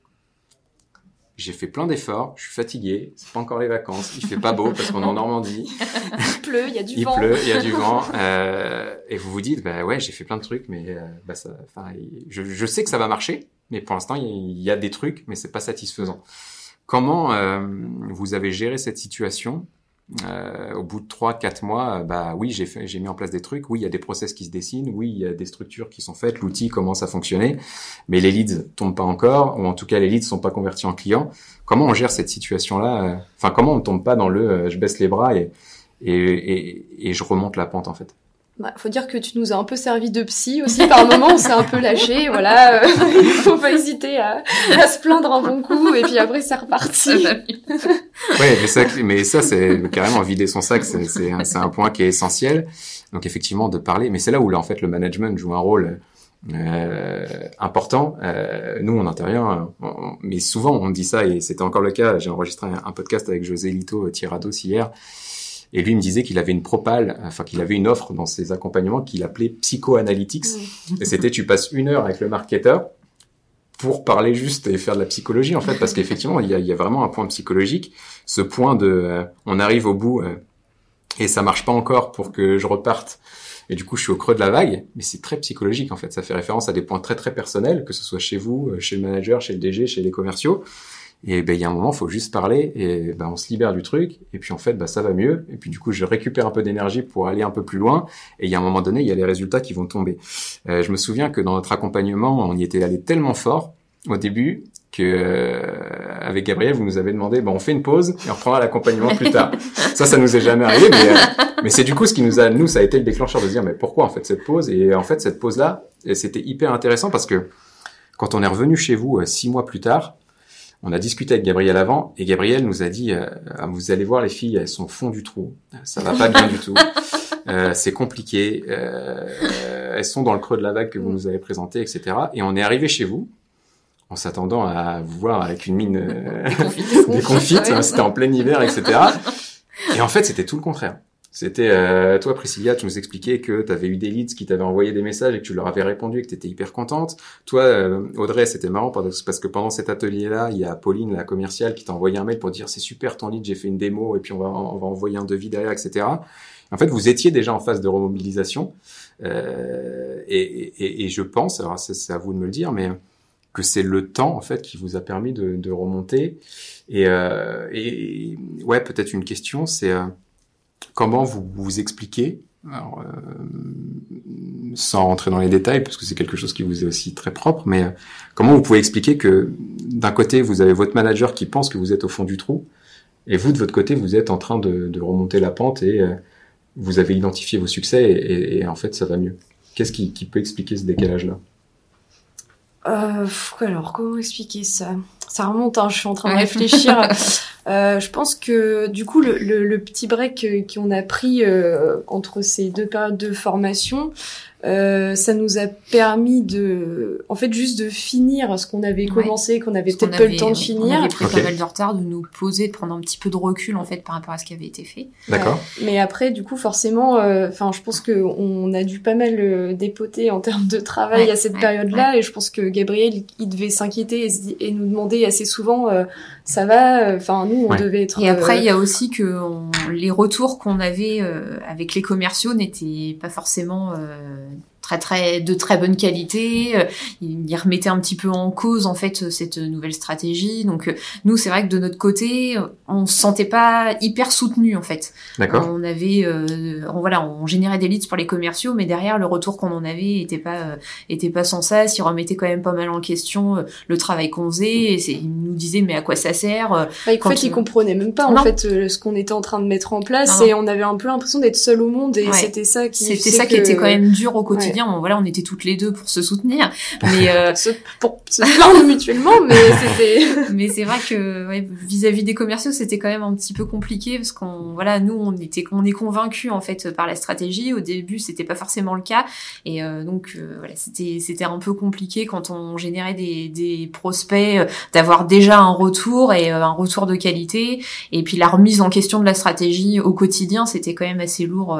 J'ai fait plein d'efforts, je suis fatigué, c'est pas encore les vacances, il fait pas beau parce qu'on est en Normandie, Il pleut, il y a du il vent. pleut, il y a du vent, euh, et vous vous dites, bah ouais, j'ai fait plein de trucs, mais euh, bah ça, il- je, je sais que ça va marcher, mais pour l'instant, il y, a- il y a des trucs, mais c'est pas satisfaisant. Comment euh, vous avez géré cette situation euh, au bout de trois, quatre mois, euh, bah oui, j'ai fait, j'ai mis en place des trucs. Oui, il y a des process qui se dessinent. Oui, il y a des structures qui sont faites. L'outil commence à fonctionner, mais les leads tombent pas encore, ou en tout cas les leads sont pas convertis en clients. Comment on gère cette situation-là euh, Enfin, comment on ne tombe pas dans le euh, je baisse les bras et, et, et, et je remonte la pente en fait? Bah, faut dire que tu nous as un peu servi de psy aussi. Par moment, on s'est un peu lâché. Voilà, euh, il faut pas hésiter à, à se plaindre un bon coup, et puis après c'est reparti. Ouais, mais ça, mais ça c'est carrément vider son sac, c'est un, point qui est essentiel. Donc effectivement de parler, mais c'est là où là en fait le management joue un rôle euh, important. Euh, nous on intervient, on- on- mais souvent on dit ça et c'était encore le cas. J'ai enregistré un, un podcast avec José Lito Tirados hier. Et lui me disait qu'il avait une propale, enfin qu'il avait une offre dans ses accompagnements qu'il appelait psychoanalytics. Et c'était tu passes une heure avec le marketeur pour parler juste et faire de la psychologie en fait, parce qu'effectivement il y a, il y a vraiment un point psychologique, ce point de euh, on arrive au bout euh, et ça marche pas encore pour que je reparte. Et du coup, je suis au creux de la vague, mais c'est très psychologique en fait. Ça fait référence à des points très très personnels, que ce soit chez vous, euh, chez le manager, chez le DG, chez les commerciaux. Et ben il y a un moment, faut juste parler et ben on se libère du truc. Et puis en fait, ben, ça va mieux. Et puis du coup, je récupère un peu d'énergie pour aller un peu plus loin. Et il y a un moment donné, il y a les résultats qui vont tomber. Euh, je me souviens que dans notre accompagnement, on y était allé tellement fort au début que euh, avec Gabriel, vous nous avez demandé, bon, on fait une pause et on reprendra l'accompagnement plus tard. ça, ça nous est jamais arrivé, mais, euh, mais c'est du coup ce qui nous a, nous, ça a été le déclencheur de se dire, mais pourquoi en fait cette pause? Et en fait, cette pause-là, c'était hyper intéressant parce que quand on est revenu chez vous euh, six mois plus tard, on a discuté avec Gabriel avant et Gabriel nous a dit, euh, Ah, vous allez voir les filles, elles sont au fond du trou, ça va pas bien du tout. euh, c'est compliqué, euh, elles sont dans le creux de la vague que vous Mm. nous avez présenté, etc. Et on est arrivé chez vous en s'attendant à vous voir avec une mine euh, déconfite, Ouais. hein, c'était en plein hiver, etc. Et en fait, c'était tout le contraire. C'était euh, toi, Priscilla, tu nous expliquais que tu avais eu des leads qui t'avaient envoyé des messages et que tu leur avais répondu et que tu étais hyper contente. Toi, euh, Audrey, c'était marrant parce que pendant cet atelier-là, il y a Pauline, la commerciale, qui t'a envoyé un mail pour dire c'est super ton lead, j'ai fait une démo et puis on va on va envoyer un devis derrière, etc. En fait, vous étiez déjà en phase de remobilisation euh, et, et, et je pense, alors c'est c'est à vous de me le dire, mais que c'est le temps en fait qui vous a permis de, de remonter. Et, euh, et ouais, peut-être une question, c'est euh, comment vous vous expliquez, alors, euh, sans rentrer dans les détails, parce que c'est quelque chose qui vous est aussi très propre, mais euh, comment vous pouvez expliquer que d'un côté vous avez votre manager qui pense que vous êtes au fond du trou, et vous de votre côté vous êtes en train de, de remonter la pente et euh, vous avez identifié vos succès et, et- et en fait ça va mieux. Qu'est-ce qui, qui peut expliquer ce décalage-là? Euh, alors, comment expliquer ça? Ça remonte, hein, je suis en train de réfléchir. Euh, je pense que du coup, le, le, le petit break euh, qu'on a pris euh, entre ces deux périodes de formation, euh, ça nous a permis de, en fait, juste de finir ce qu'on avait Ouais. commencé, qu'on avait peut-être pas le temps de On finir. avait pris Ok. pas mal de retard, de nous poser, de prendre un petit peu de recul en fait par rapport à ce qui avait été fait. D'accord Mais après, du coup, forcément, euh, enfin, je pense que on a dû pas mal euh, dépoter en termes de travail Ouais, à cette ouais, période-là, et je pense que Gabriel, il, il devait s'inquiéter et, nous demander assez souvent, euh, ça va. Enfin, nous, on Ouais. devait être. Et après, euh, il y a aussi que on- les retours qu'on avait euh, avec les commerciaux n'étaient pas forcément euh, très très de très bonne qualité. Euh, Ils remettaient un petit peu en cause en fait cette nouvelle stratégie. Donc euh, nous, c'est vrai que de notre côté, on se sentait pas hyper soutenu en fait. D'accord On avait, euh, on, voilà, on générait des leads pour les commerciaux, mais derrière le retour qu'on en avait était pas, euh, était pas sans ça. Ils remettaient quand même pas mal en question euh, le travail qu'on faisait. Et ils nous disaient mais à quoi ça sert euh, bah, en fait, tu- ils comprenaient même pas en Non. fait euh, ce qu'on était en train de mettre en place, Non, et on avait un peu l'impression d'être seul au monde, et Ouais. c'était ça qui. C'était ça qui que- était quand même dur au quotidien. Bon, voilà, on était toutes les deux pour se soutenir, mais euh, se, pour se plaindre mutuellement, mais c'était. mais c'est vrai que ouais, vis-à-vis des commerciaux, c'était quand même un petit peu compliqué parce qu'on voilà, nous on était on est convaincus en fait par la stratégie. Au début, c'était pas forcément le cas et euh, donc euh, voilà, c'était c'était un peu compliqué quand on générait des des prospects euh, d'avoir déjà un retour et euh, un retour de qualité et puis la remise en question de la stratégie au quotidien, c'était quand même assez lourd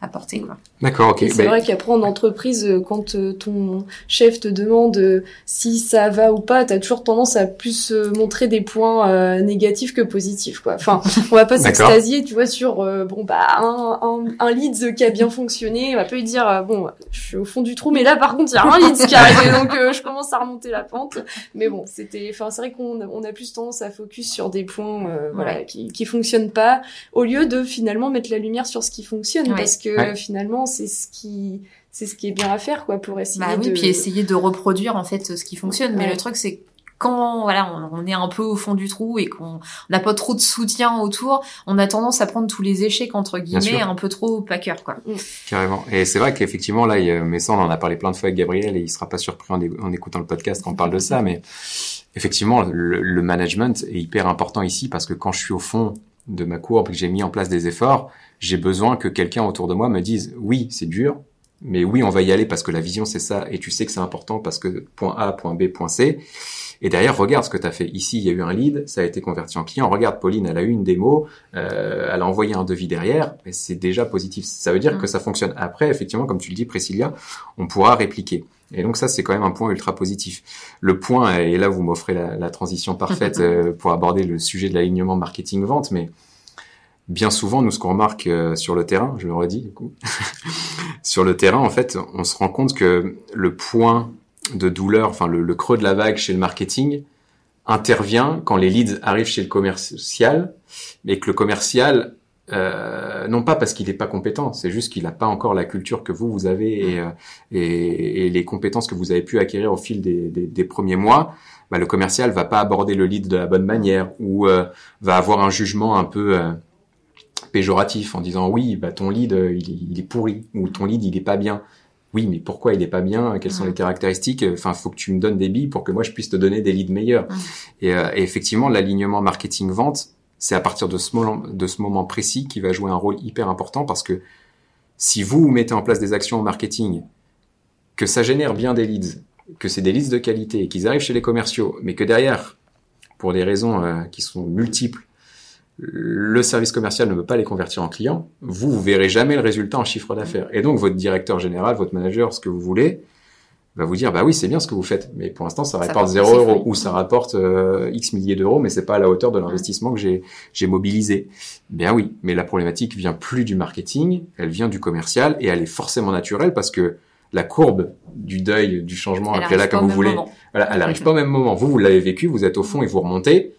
à porter quoi. D'accord, ok. C'est Ben, vrai qu'après en entreprise, euh, quand euh, ton chef te demande euh, si ça va ou pas, t'as toujours tendance à plus montrer des points euh, négatifs que positifs, quoi. Enfin, on va pas s'extasier, tu vois, sur euh, bon bah un, un, un lead qui a bien fonctionné, on va pas lui dire euh, bon, je suis au fond du trou, mais là par contre il y a un lead qui est arrivé, donc euh, je commence à remonter la pente. Mais bon, c'était, enfin c'est vrai qu'on a- on a plus tendance à focus sur des points, euh, voilà, Ouais. qui qui fonctionnent pas, au lieu de finalement mettre la lumière sur ce qui fonctionne, Ouais. parce que Ouais. finalement c'est ce qui c'est ce qui est bien à faire quoi pour essayer Bah oui, de puis essayer de reproduire en fait ce qui fonctionne. Mais le truc c'est que quand voilà, on, on est un peu au fond du trou et qu'on n'a pas trop de soutien autour, on a tendance à prendre tous les échecs entre guillemets un peu trop au packer quoi. Carrément. Et c'est vrai qu'effectivement, là, il y a- mais ça, on en a parlé plein de fois avec Gabriel et il sera pas surpris en, écoutant le podcast qu'on parle de ça, mais effectivement, le, le management est hyper important ici parce que quand je suis au fond de ma courbe et que j'ai mis en place des efforts, j'ai besoin que quelqu'un autour de moi me dise oui, c'est dur, mais oui, on va y aller parce que la vision c'est ça et tu sais que c'est important parce que point A, point B, point C. Et derrière, regarde ce que tu as fait. Ici, il y a eu un lead, ça a été converti en client. Regarde, Pauline, elle a eu une démo, euh, elle a envoyé un devis derrière, et c'est déjà positif. Ça veut dire Mm. que ça fonctionne. Après, effectivement, comme tu le dis, Priscilla, on pourra répliquer. Et donc ça, c'est quand même un point ultra positif. Le point, et là, vous m'offrez la, la transition parfaite euh, pour aborder le sujet de l'alignement marketing-vente, mais bien souvent, nous, ce qu'on remarque euh, sur le terrain, je le redis du coup, sur le terrain, en fait, on se rend compte que le point de douleur, enfin le, le creux de la vague chez le marketing, intervient quand les leads arrivent chez le commercial, mais que le commercial, euh, non pas parce qu'il n'est pas compétent, c'est juste qu'il n'a pas encore la culture que vous, vous avez et, euh, et, et les compétences que vous avez pu acquérir au fil des, des, des premiers mois, bah, le commercial va pas aborder le lead de la bonne manière ou euh, va avoir un jugement un peu euh, péjoratif en disant oui, bah, ton lead euh, il, est- il est pourri ou ton lead il est pas bien. Oui, mais pourquoi il est pas bien? Quelles sont les caractéristiques? Enfin, faut que tu me donnes des billes pour que moi je puisse te donner des leads meilleurs. Et, euh, et effectivement, l'alignement marketing-vente, c'est à partir de ce moment, de ce moment précis qui va jouer un rôle hyper important parce que si vous mettez en place des actions en marketing, que ça génère bien des leads, que c'est des leads de qualité, qu'ils arrivent chez les commerciaux, mais que derrière, pour des raisons euh, qui sont multiples, le service commercial ne veut pas les convertir en clients, vous, vous verrez jamais le résultat en chiffre d'affaires. Et donc, votre directeur général, votre manager, ce que vous voulez, va vous dire, bah oui, c'est bien ce que vous faites, mais pour l'instant, ça, rapporte 0 euros ou ça rapporte euh, X milliers d'euros, mais c'est pas à la hauteur de l'investissement que j'ai, mobilisé. Bien oui, mais la problématique vient plus du marketing, elle vient du commercial et elle est forcément naturelle parce que la courbe du deuil, du changement, appelez-la comme vous voulez, voilà, elle arrive pas au même moment. Vous, vous l'avez vécu, vous êtes au fond et vous remontez.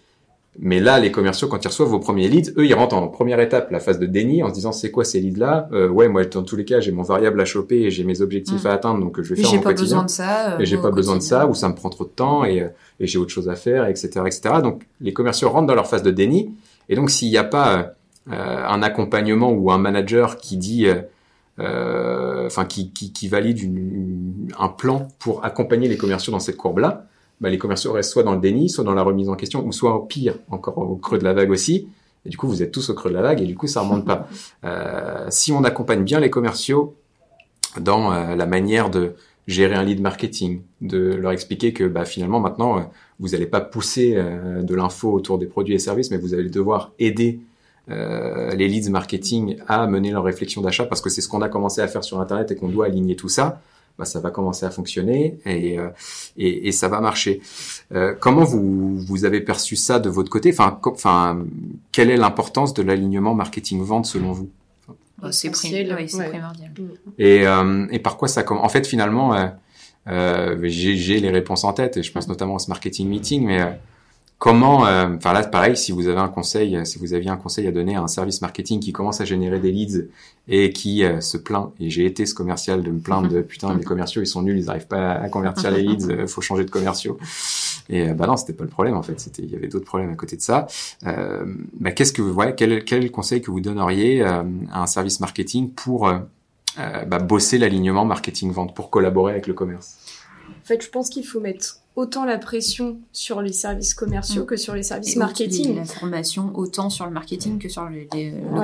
Mais là, les commerciaux, quand ils reçoivent vos premiers leads, eux, ils rentrent en première étape, la phase de déni, en se disant c'est quoi ces leads-là? Euh, Ouais, moi, dans tous les cas, j'ai mon variable à choper et j'ai mes objectifs mm. à atteindre, donc je vais faire mon quotidien. J'ai pas besoin de ça. Euh, et j'ai pas besoin de ça, ou ça me prend trop de temps et, euh, et j'ai autre chose à faire, etc., etc. Donc, les commerciaux rentrent dans leur phase de déni. Et donc, s'il n'y a pas euh, un accompagnement ou un manager qui dit, enfin, qui, qui, qui, valide une, un plan pour accompagner les commerciaux dans cette courbe-là, bah, les commerciaux restent soit dans le déni, soit dans la remise en question, ou soit pire, encore au creux de la vague aussi. Et du coup, vous êtes tous au creux de la vague et du coup, ça remonte pas. Euh, si on accompagne bien les commerciaux dans euh, la manière de gérer un lead marketing, de leur expliquer que bah, finalement, maintenant, euh, vous n'allez pas pousser de l'info autour des produits et services, mais vous allez devoir aider les leads marketing à mener leur réflexion d'achat parce que c'est ce qu'on a commencé à faire sur Internet et qu'on doit aligner tout ça bah, ça va commencer à fonctionner et, euh, et, et, ça va marcher. Euh, comment vous, vous avez perçu ça de votre côté? Enfin, enfin, quelle est l'importance de l'alignement marketing-vente selon vous? Bah, C'est primordial. Mm. Et, euh, et par quoi ça commence En fait, finalement, euh, euh j'ai les réponses en tête et je pense notamment à ce marketing meeting, mais Comment, euh, enfin là, pareil, si vous avez un conseil, si vous aviez un conseil à donner à un service marketing qui commence à générer des leads et qui euh, se plaint, et j'ai été ce commercial de me plaindre de putain, les commerciaux ils sont nuls, ils n'arrivent pas à convertir les leads, euh, faut changer de commerciaux. Et bah non, c'était pas le problème en fait, c'était il y avait d'autres problèmes à côté de ça. Euh, bah, qu'est-ce que vous voyez, quel, quel conseil que vous donneriez à un service marketing pour bah, bosser l'alignement marketing vente, pour collaborer avec le commerce? En fait, je pense qu'il faut mettre autant la pression sur les services commerciaux mm. que sur les services marketing. La formation autant sur le marketing que sur le,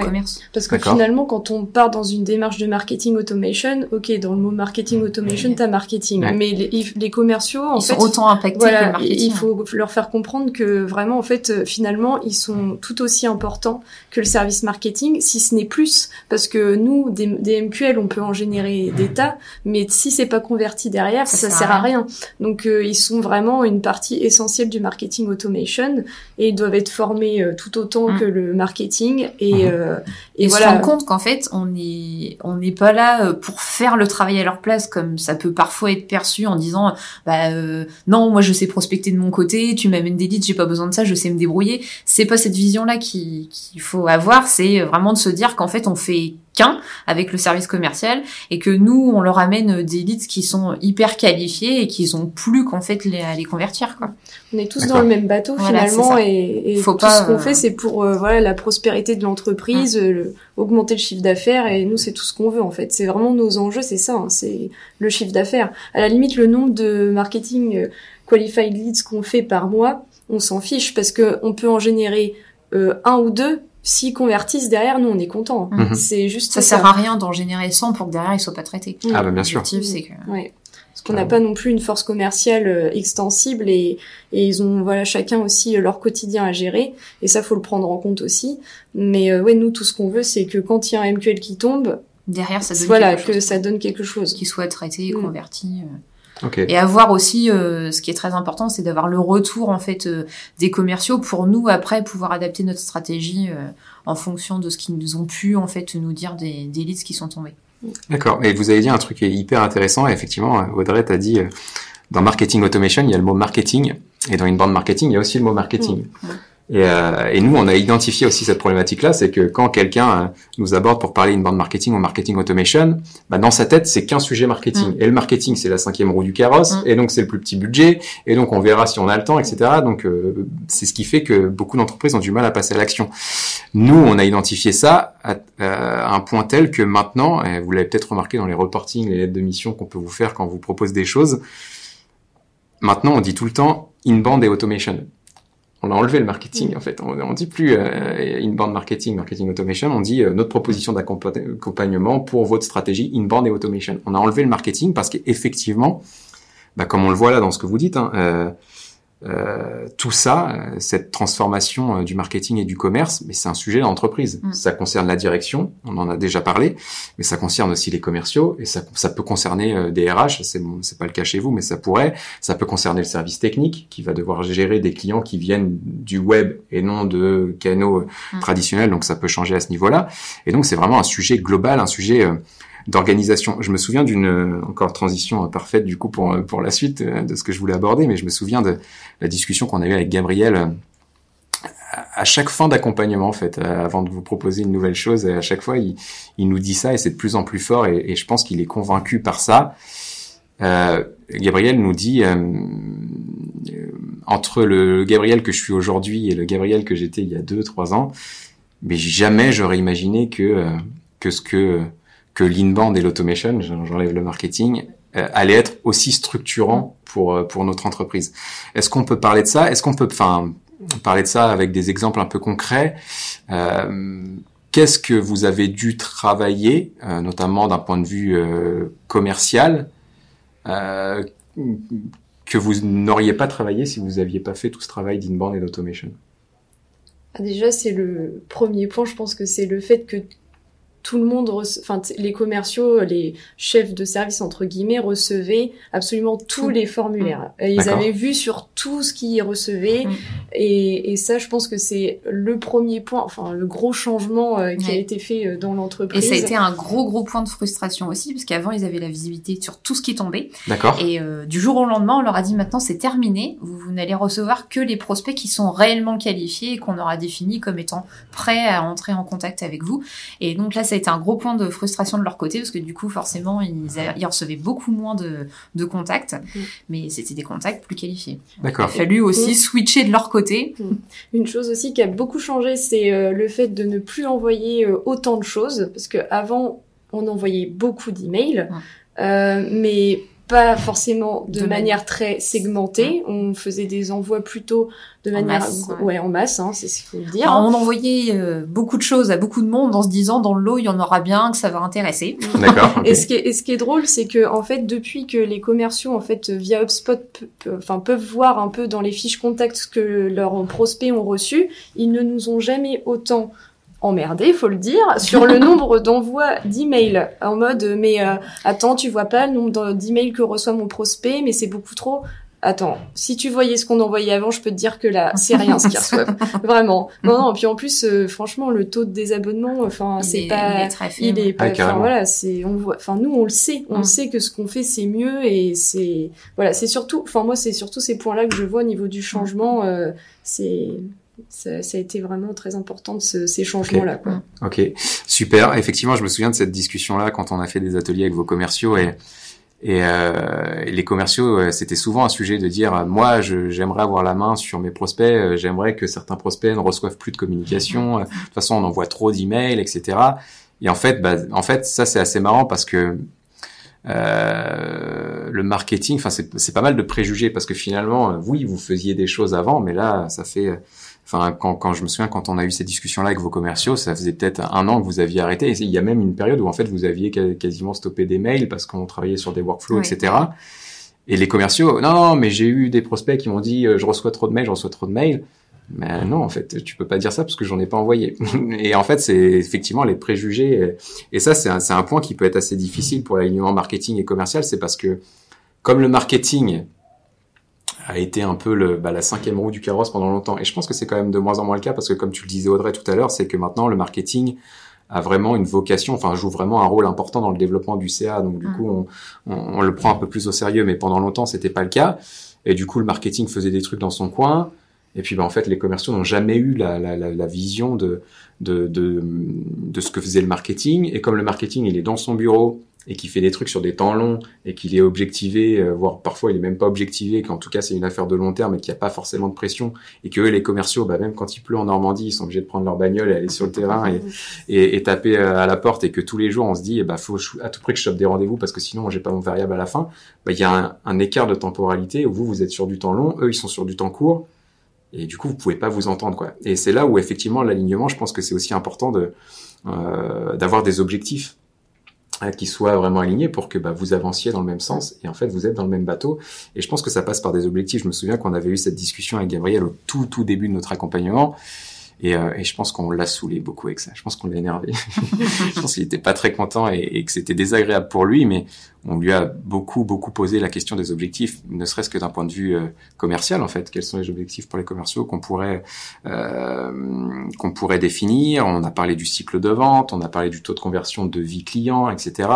commerce. Parce que finalement, quand on part dans une démarche de marketing automation, ok, dans le mot marketing automation, t'as marketing, mais les, commerciaux, en ils fait, sont autant impactés que le marketing. Il faut leur faire comprendre que vraiment, en fait, finalement, ils sont tout aussi importants que le service marketing, si ce n'est plus, parce que nous, des, MQL, on peut en générer des tas, mais si c'est pas converti derrière, ça, sert à rien. Donc, euh, ils sont vraiment une partie essentielle du marketing automation et ils doivent être formés euh, tout autant mm. que le marketing et, mm-hmm. euh, et, voilà. se rendre compte qu'en fait on est on n'est pas là euh, pour faire le travail à leur place comme ça peut parfois être perçu en disant bah non moi je sais prospecter de mon côté tu m'amènes des leads j'ai pas besoin de ça je sais me débrouiller c'est pas cette vision là qu'il faut avoir c'est vraiment de se dire qu'en fait on fait qu'un avec le service commercial et que nous on leur amène des leads qui sont hyper qualifiés et qu'ils ont plus qu'en fait les, à les convertir quoi. On est tous dans le même bateau finalement et, et tout ce qu'on fait c'est pour euh, voilà la prospérité de l'entreprise, euh, augmenter le chiffre d'affaires et nous c'est tout ce qu'on veut en fait. C'est vraiment nos enjeux, c'est ça, hein, c'est le chiffre d'affaires. À la limite le nombre de marketing euh, qualified leads qu'on fait par mois, on s'en fiche parce que on peut en générer un ou deux s'ils convertissent derrière, nous on est content. Mhm. C'est juste ça, ça, sert à rien d'en générer 100 pour que derrière ils soient pas traités. Ah bah bien sûr. c'est que ouais. Parce qu'on n'a pas non plus une force commerciale euh, extensible et, et ils ont voilà chacun aussi euh, leur quotidien à gérer et ça faut le prendre en compte aussi. Mais euh, ouais nous tout ce qu'on veut c'est que quand il y a un MQL qui tombe derrière ça donne voilà que ça donne quelque chose qui soit traité, mm. converti. Et avoir aussi, euh, ce qui est très important, c'est d'avoir le retour en fait euh, des commerciaux pour nous après pouvoir adapter notre stratégie euh, en fonction de ce qu'ils nous ont pu en fait nous dire des, des leads qui sont tombés. D'accord. Et vous avez dit un truc hyper intéressant. Et effectivement, Audrey t'a dit dans marketing automation, il y a le mot marketing, et dans une bande marketing, il y a aussi le mot marketing. Mmh. Et, euh, et, nous, on a identifié aussi cette problématique-là, c'est que quand quelqu'un euh, nous aborde pour parler bande marketing ou marketing automation, bah dans sa tête, c'est qu'un sujet marketing. Mm. Et le marketing, c'est la cinquième roue du carrosse, mm. et donc c'est le plus petit budget, et donc on verra si on a le temps, etc. Donc euh, c'est ce qui fait que beaucoup d'entreprises ont du mal à passer à l'action. Nous, on a identifié ça à, à un point tel que maintenant, et vous l'avez peut-être remarqué dans les reportings, les lettres de mission qu'on peut vous faire quand on vous propose des choses, maintenant on dit tout le temps in-band et automation on a enlevé le marketing en fait. On, on dit plus euh, inbound marketing, marketing automation. On dit euh, notre proposition d'accompagnement pour votre stratégie inbound et automation. On a enlevé le marketing parce qu'effectivement, bah, comme on le voit là dans ce que vous dites, hein, euh, tout ça, euh, cette transformation euh, du marketing et du commerce, mais c'est un sujet d'entreprise. Mm. Ça concerne la direction, on en a déjà parlé, mais ça concerne aussi les commerciaux et ça, ça peut concerner des RH. C'est bon, c'est pas le cas chez vous, mais ça pourrait. Ça peut concerner le service technique qui va devoir gérer des clients qui viennent du web et non de canaux Mm. traditionnels. Donc ça peut changer à ce niveau-là. Et donc c'est vraiment un sujet global, un sujet d'organisation. Je me souviens d'une euh, encore transition euh, parfaite du coup pour euh, pour la suite de ce que je voulais aborder, mais je me souviens de la discussion qu'on a eue avec Gabriel à chaque fin d'accompagnement en fait, avant de vous proposer une nouvelle chose. À chaque fois, il, il nous dit ça et c'est de plus en plus fort et, je pense qu'il est convaincu par ça. Euh, Gabriel nous dit entre le Gabriel que je suis aujourd'hui et le Gabriel que j'étais il y a deux trois ans, mais jamais j'aurais imaginé que que ce que que l'inbound et l'automation, j'enlève le marketing, euh, allait être aussi structurant pour pour notre entreprise. Est-ce qu'on peut parler de ça? Est-ce qu'on peut, enfin, parler de ça avec des exemples un peu concrets? Euh, Qu'est-ce que vous avez dû travailler, euh, notamment d'un point de vue euh, commercial, que vous n'auriez pas travaillé si vous n'aviez pas fait tout ce travail d'inbound et d'automation? Ah, Déjà, c'est le premier point. Je pense que c'est le fait que tout le monde, enfin les commerciaux, les chefs de service entre guillemets recevaient absolument tous les formulaires. Et ils avaient vu sur tout ce qu'ils recevaient. Mm. Et, et, ça, je pense que c'est le premier point, enfin le gros changement euh, qui ouais. a été fait euh, dans l'entreprise. Et ça a été un gros gros point de frustration aussi, parce qu'avant ils avaient la visibilité sur tout ce qui tombait. D'accord. Et euh, du jour au lendemain, on leur a dit maintenant c'est terminé, vous, vous n'allez recevoir que les prospects qui sont réellement qualifiés et qu'on aura défini comme étant prêts à entrer en contact avec vous. Et donc là, ça a été un gros point de frustration de leur côté parce que du coup forcément ils, ils recevaient beaucoup moins de, de contacts mmh. mais c'était des contacts plus qualifiés. D'accord. Il a fallu aussi mmh. switcher de leur côté. Mmh. Une chose aussi qui a beaucoup changé c'est euh, le fait de ne plus envoyer euh, autant de choses parce que avant on envoyait beaucoup d'emails euh, mais pas forcément de, de manière très segmentée. On faisait des envois plutôt de en manière masse, ouais. ouais. en masse, hein, c'est ce qu'il faut le dire. Alors, on envoyait euh, beaucoup de choses à beaucoup de monde en se disant dans le lot il y en aura bien que ça va intéresser. D'accord. Okay. Et ce qui est, et ce qui est drôle, c'est que en fait depuis que les commerciaux en fait via HubSpot enfin peuvent voir un peu dans les fiches contacts que leurs prospects ont reçus, ils ne nous ont jamais autant emmerdé, faut le dire, sur le nombre d'envois d'emails en mode mais euh, attends, tu vois pas le nombre d'emails que reçoit mon prospect, mais c'est beaucoup trop. Attends, si tu voyais ce qu'on envoyait avant, je peux te dire que là, c'est rien ce qu'ils reçoivent. Vraiment. Non, non. Puis en plus, euh, franchement, le taux de désabonnement, enfin, c'est pas, il est très il est pas, ah, enfin voilà, c'est, on voit, enfin nous, on le sait, on Mm. sait que ce qu'on fait, c'est mieux et c'est, voilà, c'est surtout, enfin moi, c'est surtout ces points-là que je vois au niveau du changement. Euh, c'est, ça, ça, a été vraiment très important de ce, ces changements-là. Quoi. Ok, super. Effectivement, je me souviens de cette discussion-là quand on a fait des ateliers avec vos commerciaux et et, euh, les commerciaux, c'était souvent un sujet de dire moi, j'aimerais avoir la main sur mes prospects, euh, j'aimerais que certains prospects ne reçoivent plus de communication. De toute façon, on envoie trop d'emails, etc. Et en fait, bah, en fait, ça c'est assez marrant parce que euh, le marketing, enfin c'est pas mal de préjugés parce que finalement, oui, vous faisiez des choses avant, mais là, ça fait Enfin, quand, quand je me souviens, quand on a eu ces discussions-là avec vos commerciaux, ça faisait peut-être un an que vous aviez arrêté. Et il y a même une période où en fait vous aviez quasiment stoppé des mails parce qu'on travaillait sur des workflows, Oui. etc. Et les commerciaux, non, non, mais j'ai eu des prospects qui m'ont dit, euh, je reçois trop de mails, je reçois trop de mails. Mais non, en fait, tu peux pas dire ça parce que j'en ai pas envoyé. et en fait, c'est effectivement les préjugés. Et ça, c'est un, un point qui peut être assez difficile pour l'alignement marketing et commercial. C'est parce que comme le marketing a été un peu le, bah, la cinquième roue du carrosse pendant longtemps. Et je pense que c'est quand même de moins en moins le cas parce que comme tu le disais Audrey tout à l'heure, c'est que maintenant le marketing a vraiment une vocation, enfin joue vraiment un rôle important dans le développement du CA. Donc du Mm. coup, on, on, on, le prend un peu plus au sérieux, mais pendant longtemps c'était pas le cas. Et du coup, le marketing faisait des trucs dans son coin. Et puis, bah, en fait, les commerciaux n'ont jamais eu la, la, la, la vision de, de, de, de ce que faisait le marketing. Et comme le marketing, il est dans son bureau et qui fait des trucs sur des temps longs et qu'il est objectivé, euh, voire parfois il est même pas objectivé, qu'en tout cas c'est une affaire de long terme et qu'il n'y a pas forcément de pression et que eux, les commerciaux, bah, même quand il pleut en Normandie, ils sont obligés de prendre leur bagnole et aller sur le terrain et, et, et taper euh, à la porte et que tous les jours on se dit, eh bah, faut à tout prix que je chope des rendez-vous parce que sinon j'ai pas mon variable à la fin. Bah, il y a un, un, écart de temporalité où vous, vous êtes sur du temps long, eux, ils sont sur du temps court. et du coup vous pouvez pas vous entendre quoi. Et c'est là où effectivement l'alignement, je pense que c'est aussi important de euh, d'avoir des objectifs qui soient vraiment alignés pour que bah, vous avanciez dans le même sens et en fait vous êtes dans le même bateau. Et je pense que ça passe par des objectifs. Je me souviens qu'on avait eu cette discussion avec Gabriel au tout tout début de notre accompagnement et, euh, et, je pense qu'on l'a saoulé beaucoup avec ça. Je pense qu'on l'a énervé. je pense qu'il était pas très content et, que c'était désagréable pour lui, mais on lui a beaucoup, beaucoup posé la question des objectifs, ne serait-ce que d'un point de vue euh, commercial, en fait. Quels sont les objectifs pour les commerciaux qu'on pourrait, euh, qu'on pourrait définir? On a parlé du cycle de vente, on a parlé du taux de conversion de vie client, etc.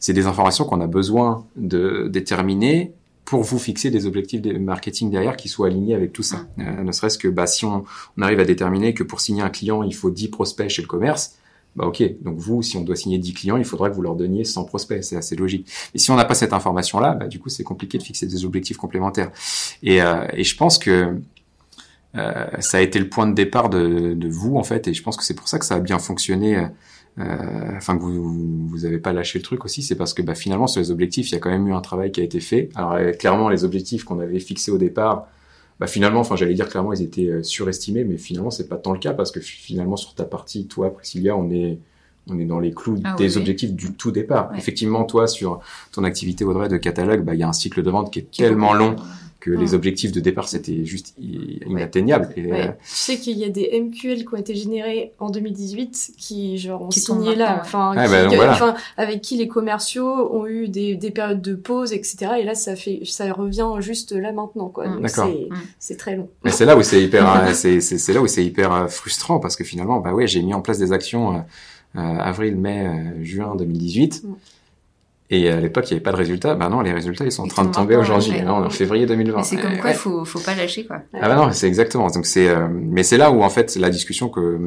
C'est des informations qu'on a besoin de déterminer pour vous fixer des objectifs de marketing derrière qui soient alignés avec tout ça. Euh, ne serait-ce que bah, si on, on, arrive à déterminer que pour signer un client, il faut 10 prospects chez le commerce, bah ok, donc vous, si on doit signer 10 clients, il faudra que vous leur donniez 100 prospects, c'est assez logique. Et si on n'a pas cette information-là, bah, du coup, c'est compliqué de fixer des objectifs complémentaires. Et, euh, et je pense que euh, ça a été le point de départ de, de, vous, en fait, et je pense que c'est pour ça que ça a bien fonctionné euh, enfin que vous vous avez pas lâché le truc aussi, c'est parce que bah, finalement sur les objectifs, il y a quand même eu un travail qui a été fait. Alors euh, clairement, les objectifs qu'on avait fixés au départ, bah, finalement, enfin j'allais dire clairement, ils étaient euh, surestimés, mais finalement c'est pas tant le cas parce que finalement sur ta partie, toi Priscilla, on est on est dans les clous ah, des objectifs du tout départ. Ouais. Effectivement, toi sur ton activité Audrey de catalogue, bah il y a un cycle de vente qui est tellement long que les objectifs de départ c'était juste inatteignable. Et, ouais. euh... Tu sais qu'il y a des MQL qui ont été générés en 2018 qui genre ont qui signé là, enfin, ouais, bah, voilà. avec qui les commerciaux ont eu des, des périodes de pause, etc. Et là ça fait ça revient juste là maintenant quoi. Mmh. Donc c'est c'est très long. Mais c'est là où c'est hyper c'est c'est là où c'est hyper frustrant parce que finalement bah ouais j'ai mis en place des actions euh, avril mai euh, juin 2018. Mmh. Et à l'époque, il n'y avait pas de résultats. Ben non, les résultats, ils sont en train de tomber aujourd'hui. Ouais. en février 2020. C'est comme quoi, ouais. faut, faut pas lâcher, quoi. Ah ben non, c'est exactement. Donc c'est, euh, mais c'est là où en fait la discussion que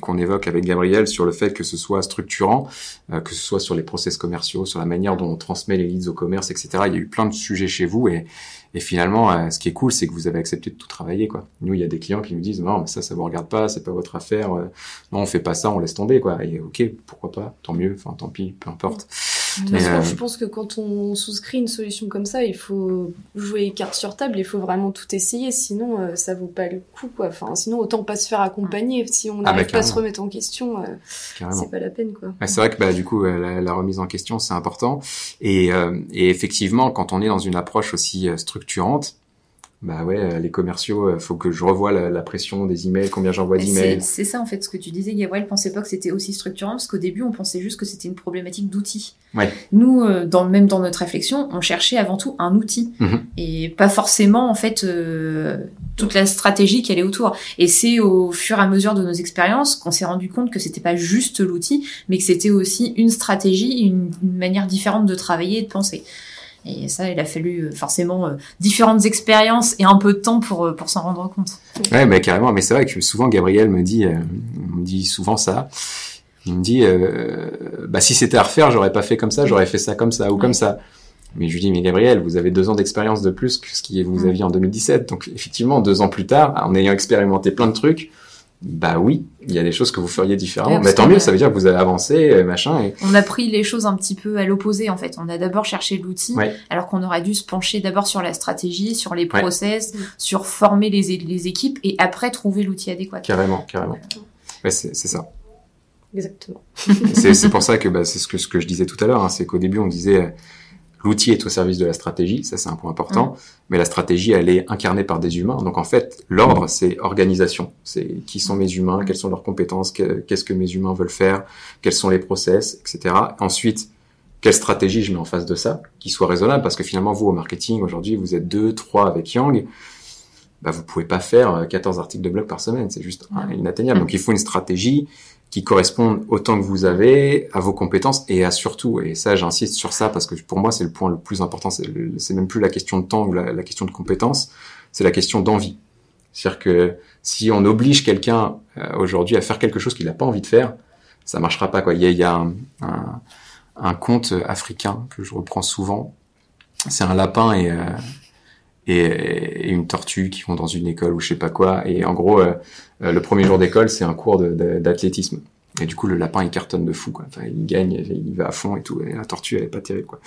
qu'on évoque avec Gabriel sur le fait que ce soit structurant, euh, que ce soit sur les process commerciaux, sur la manière dont on transmet les leads au commerce, etc. Il y a eu plein de sujets chez vous et et finalement, euh, ce qui est cool, c'est que vous avez accepté de tout travailler, quoi. Nous, il y a des clients qui nous disent non, mais ça, ça vous regarde pas, c'est pas votre affaire. Euh, non, on fait pas ça, on laisse tomber, quoi. Et ok, pourquoi pas, tant mieux. Enfin, tant pis, peu importe. Façon, euh... je pense que quand on souscrit une solution comme ça, il faut jouer carte sur table, il faut vraiment tout essayer, sinon euh, ça vaut pas le coup, quoi. Enfin, sinon autant pas se faire accompagner. Si on n'arrive ah bah, pas à se remettre en question, euh, c'est pas la peine, quoi. C'est vrai que bah du coup la, la remise en question c'est important et, euh, et effectivement quand on est dans une approche aussi structurante, bah ouais, les commerciaux, faut que je revoie la, la pression des emails, combien j'envoie d'emails. C'est ça en fait ce que tu disais, Gabriel pensait pas que c'était aussi structurant parce qu'au début on pensait juste que c'était une problématique d'outils. Ouais. Nous, euh, dans, même dans notre réflexion, on cherchait avant tout un outil mm -hmm. et pas forcément en fait euh, toute la stratégie qui allait autour. Et c'est au fur et à mesure de nos expériences qu'on s'est rendu compte que c'était pas juste l'outil, mais que c'était aussi une stratégie, une, une manière différente de travailler et de penser. Et ça, il a fallu forcément euh, différentes expériences et un peu de temps pour, euh, pour s'en rendre compte. Ouais, bah, carrément. Mais c'est vrai que souvent, Gabriel me dit, euh, me dit souvent ça. Il me dit, euh, bah, si c'était à refaire, j'aurais pas fait comme ça, j'aurais fait ça comme ça ou ouais. comme ça. Mais je lui dis, mais Gabriel, vous avez deux ans d'expérience de plus que ce que vous aviez en 2017. Donc, effectivement, deux ans plus tard, en ayant expérimenté plein de trucs, bah oui, il y a des choses que vous feriez différemment. mais tant mieux, ça veut dire que vous avez avancé, machin. Et... On a pris les choses un petit peu à l'opposé en fait. On a d'abord cherché l'outil, ouais. alors qu'on aurait dû se pencher d'abord sur la stratégie, sur les process, ouais. sur former les, les équipes et après trouver l'outil adéquat. Carrément, carrément. Ouais, c'est ça. Exactement. c'est pour ça que bah, c'est ce que, ce que je disais tout à l'heure, hein, c'est qu'au début on disait L'outil est au service de la stratégie, ça c'est un point important, mmh. mais la stratégie elle est incarnée par des humains. Donc en fait, l'ordre c'est organisation, c'est qui sont mes humains, quelles sont leurs compétences, qu'est-ce que mes humains veulent faire, quels sont les process, etc. Ensuite, quelle stratégie je mets en face de ça, qui soit raisonnable, parce que finalement vous au marketing aujourd'hui vous êtes deux, trois avec Yang, bah, vous pouvez pas faire 14 articles de blog par semaine, c'est juste inatteignable. Donc il faut une stratégie qui correspondent autant que vous avez à vos compétences et à surtout, et ça j'insiste sur ça parce que pour moi c'est le point le plus important, c'est même plus la question de temps ou la, question de compétences, c'est la question d'envie. C'est-à-dire que si on oblige quelqu'un euh, aujourd'hui à faire quelque chose qu'il n'a pas envie de faire, ça marchera pas quoi. Il y a, un, conte africain que je reprends souvent. C'est un lapin et, euh, et, et, une tortue qui vont dans une école ou je sais pas quoi. Et en gros, euh, le premier jour d'école, c'est un cours d'athlétisme. Et du coup, le lapin, il cartonne de fou, quoi. Enfin, il gagne, il va à fond et tout. Et la tortue, elle est pas terrible, quoi.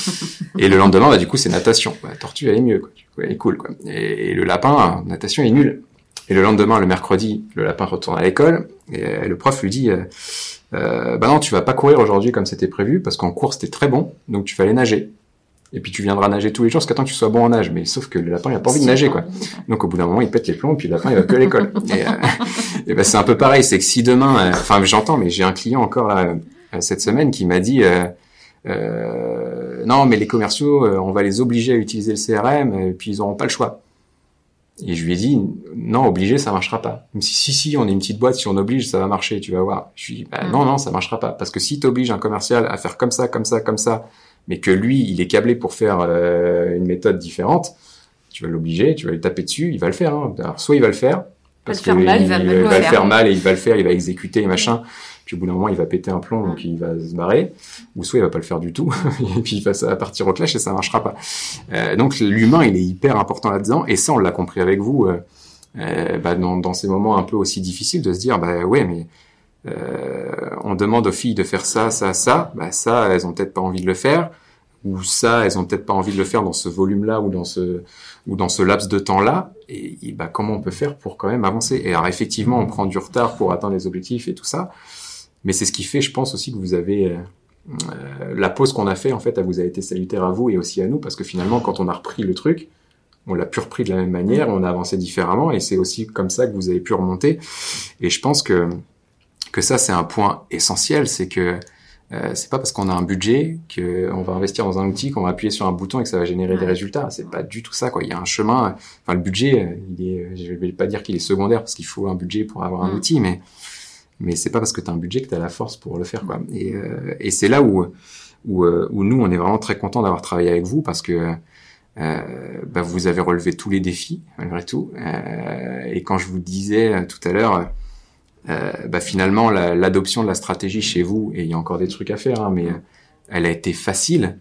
et le lendemain, bah, du coup, c'est natation. La tortue, elle est mieux, quoi. Elle est cool, quoi. Et, le lapin, natation, est nul. Et le lendemain, le mercredi, le lapin retourne à l'école et le prof lui dit, euh, euh, bah non, tu vas pas courir aujourd'hui comme c'était prévu parce qu'en cours c'était très bon, donc tu vas aller nager. Et puis tu viendras nager tous les jours jusqu'à temps que tu sois bon en nage. Mais sauf que le lapin, il a pas envie de nager, quoi. Donc au bout d'un moment, il pète les plombs, puis le lapin, il va que à l'école. Et, euh, et ben, c'est un peu pareil. C'est que si demain, euh, enfin j'entends, mais j'ai un client encore là, euh, cette semaine qui m'a dit, euh, non, mais les commerciaux, on va les obliger à utiliser le CRM, et puis ils auront pas le choix. Et je lui ai dit, non, obligé, ça marchera pas. si, si, si, on est une petite boîte, si on oblige, ça va marcher, tu vas voir. Je lui ai dit, bah, non, non, ça marchera pas. Parce que si tu obliges un commercial à faire comme ça, comme ça, comme ça, mais que lui, il est câblé pour faire euh, une méthode différente, tu vas l'obliger, tu vas lui taper dessus, il va le faire. Hein. Alors, soit il va le faire, parce qu'il va, il va, le faire mal et il va le faire, il va exécuter et machin. Puis au bout d'un moment, il va péter un plomb, donc il va se barrer. Ou soit il va pas le faire du tout, et puis il va partir au clash et ça marchera pas. Euh, donc l'humain, il est hyper important là-dedans. Et ça, on l'a compris avec vous, euh, euh, bah, dans, dans, ces moments un peu aussi difficiles, de se dire, bah ouais, mais on demande aux filles de faire ça, ça, ça. Bah ça, elles ont peut-être pas envie de le faire. Ou ça, elles ont peut-être pas envie de le faire dans ce volume-là ou dans ce ou dans ce laps de temps-là. Et, et bah comment on peut faire pour quand même avancer? Et alors effectivement, on prend du retard pour atteindre les objectifs et tout ça. Mais c'est ce qui fait, je pense aussi que vous avez euh, euh, la pause qu'on a fait en fait, elle vous a été salutaire à vous et aussi à nous parce que finalement, quand on a repris le truc, on l'a pu repris de la même manière, on a avancé différemment et c'est aussi comme ça que vous avez pu remonter. Et je pense que que ça c'est un point essentiel, c'est que euh, c'est pas parce qu'on a un budget qu'on va investir dans un outil, qu'on va appuyer sur un bouton et que ça va générer des résultats. C'est pas du tout ça, quoi. Il y a un chemin. Enfin, le budget, il est, je vais pas dire qu'il est secondaire parce qu'il faut un budget pour avoir un mm. outil, mais mais c'est pas parce que tu as un budget que tu as la force pour le faire quoi. Et, euh, et c'est là où où, euh, où nous on est vraiment très content d'avoir travaillé avec vous parce que euh, bah, vous avez relevé tous les défis malgré tout. Et quand je vous disais tout à l'heure, bah, finalement l'adoption de la stratégie chez vous et il y a encore des trucs à faire, hein, mais elle a été facile.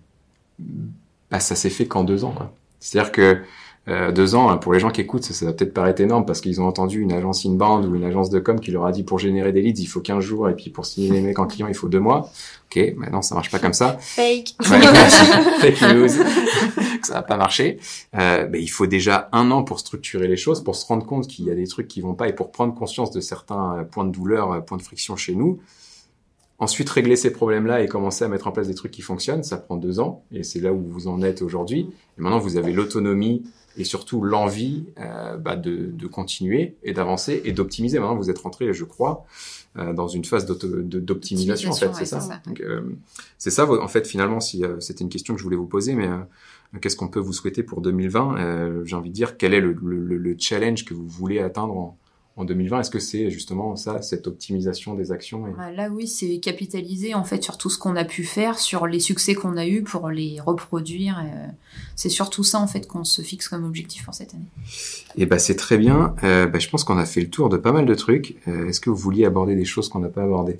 Bah, ça s'est fait qu'en deux ans. C'est-à-dire que euh, deux ans, hein, pour les gens qui écoutent, ça, ça va peut-être paraître énorme parce qu'ils ont entendu une agence inbound ou une agence de com qui leur a dit pour générer des leads, il faut 15 jours et puis pour signer les mecs en client, il faut deux mois. Ok, maintenant ça marche pas comme ça. Fake. fake news. ça va pas marcher. Euh, mais il faut déjà un an pour structurer les choses, pour se rendre compte qu'il y a des trucs qui vont pas et pour prendre conscience de certains points de douleur, points de friction chez nous. Ensuite, régler ces problèmes-là et commencer à mettre en place des trucs qui fonctionnent, ça prend deux ans, et c'est là où vous en êtes aujourd'hui. Et maintenant, vous avez l'autonomie et surtout l'envie euh, bah, de, de, continuer et d'avancer et d'optimiser. Maintenant, vous êtes rentré, je crois, euh, dans une phase d'optimisation, en fait, c'est ça. ça. Euh, c'est ça, en fait, finalement, si euh, c'était une question que je voulais vous poser, mais euh, qu'est-ce qu'on peut vous souhaiter pour 2020 J'ai envie de dire, quel est le, le, le, challenge que vous voulez atteindre en, en 2020 Est-ce que c'est justement ça, cette optimisation des actions et... Là, oui, c'est capitaliser en fait sur tout ce qu'on a pu faire, sur les succès qu'on a eus pour les reproduire. Euh, c'est surtout ça en fait qu'on se fixe comme objectif pour cette année. Et eh ben c'est très bien. Euh, bah, je pense qu'on a fait le tour de pas mal de trucs. Euh, est-ce que vous vouliez aborder des choses qu'on n'a pas abordées?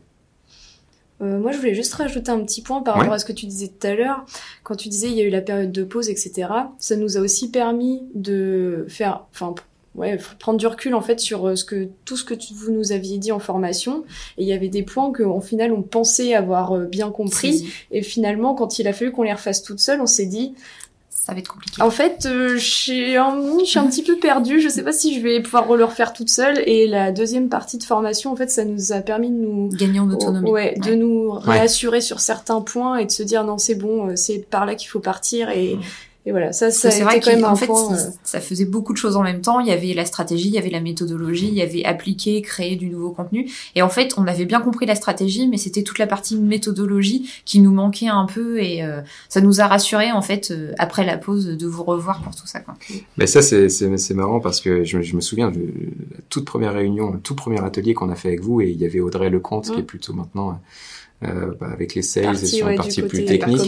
Moi, je voulais juste rajouter un petit point par rapport à ce que tu disais tout à l'heure. Quand tu disais il y a eu la période de pause, etc. Ça nous a aussi permis de faire, enfin, ouais, faut prendre du recul en fait sur euh, ce que tout ce que vous nous aviez dit en formation. Et il y avait des points que, en final, on pensait avoir euh, bien compris. Et finalement, quand il a fallu qu'on les refasse toutes seules, on s'est dit, ça va être compliqué. En fait, euh, je suis un, un petit peu perdue. Je sais pas si je vais pouvoir le refaire toute seule. Et la deuxième partie de formation, en fait, ça nous a permis de nous gagner en autonomie. Ouais, de nous réassurer sur certains points et de se dire non, c'est bon, c'est par là qu'il faut partir et, et voilà, ça, ça c'est vrai quand même en fait, euh, ça faisait beaucoup de choses en même temps. Il y avait la stratégie, il y avait la méthodologie, il y avait appliquer, créer du nouveau contenu. Et en fait, on avait bien compris la stratégie, mais c'était toute la partie méthodologie qui nous manquait un peu et euh, ça nous a rassuré en fait euh, après la pause de vous revoir pour tout ça. Quoi. Mais ça, c'est c'est marrant parce que je, je, me souviens de la toute première réunion, le tout premier atelier qu'on a fait avec vous et il y avait Audrey Lecomte mmh. qui est plutôt maintenant euh, bah, avec les sales et sur une partie plus technique.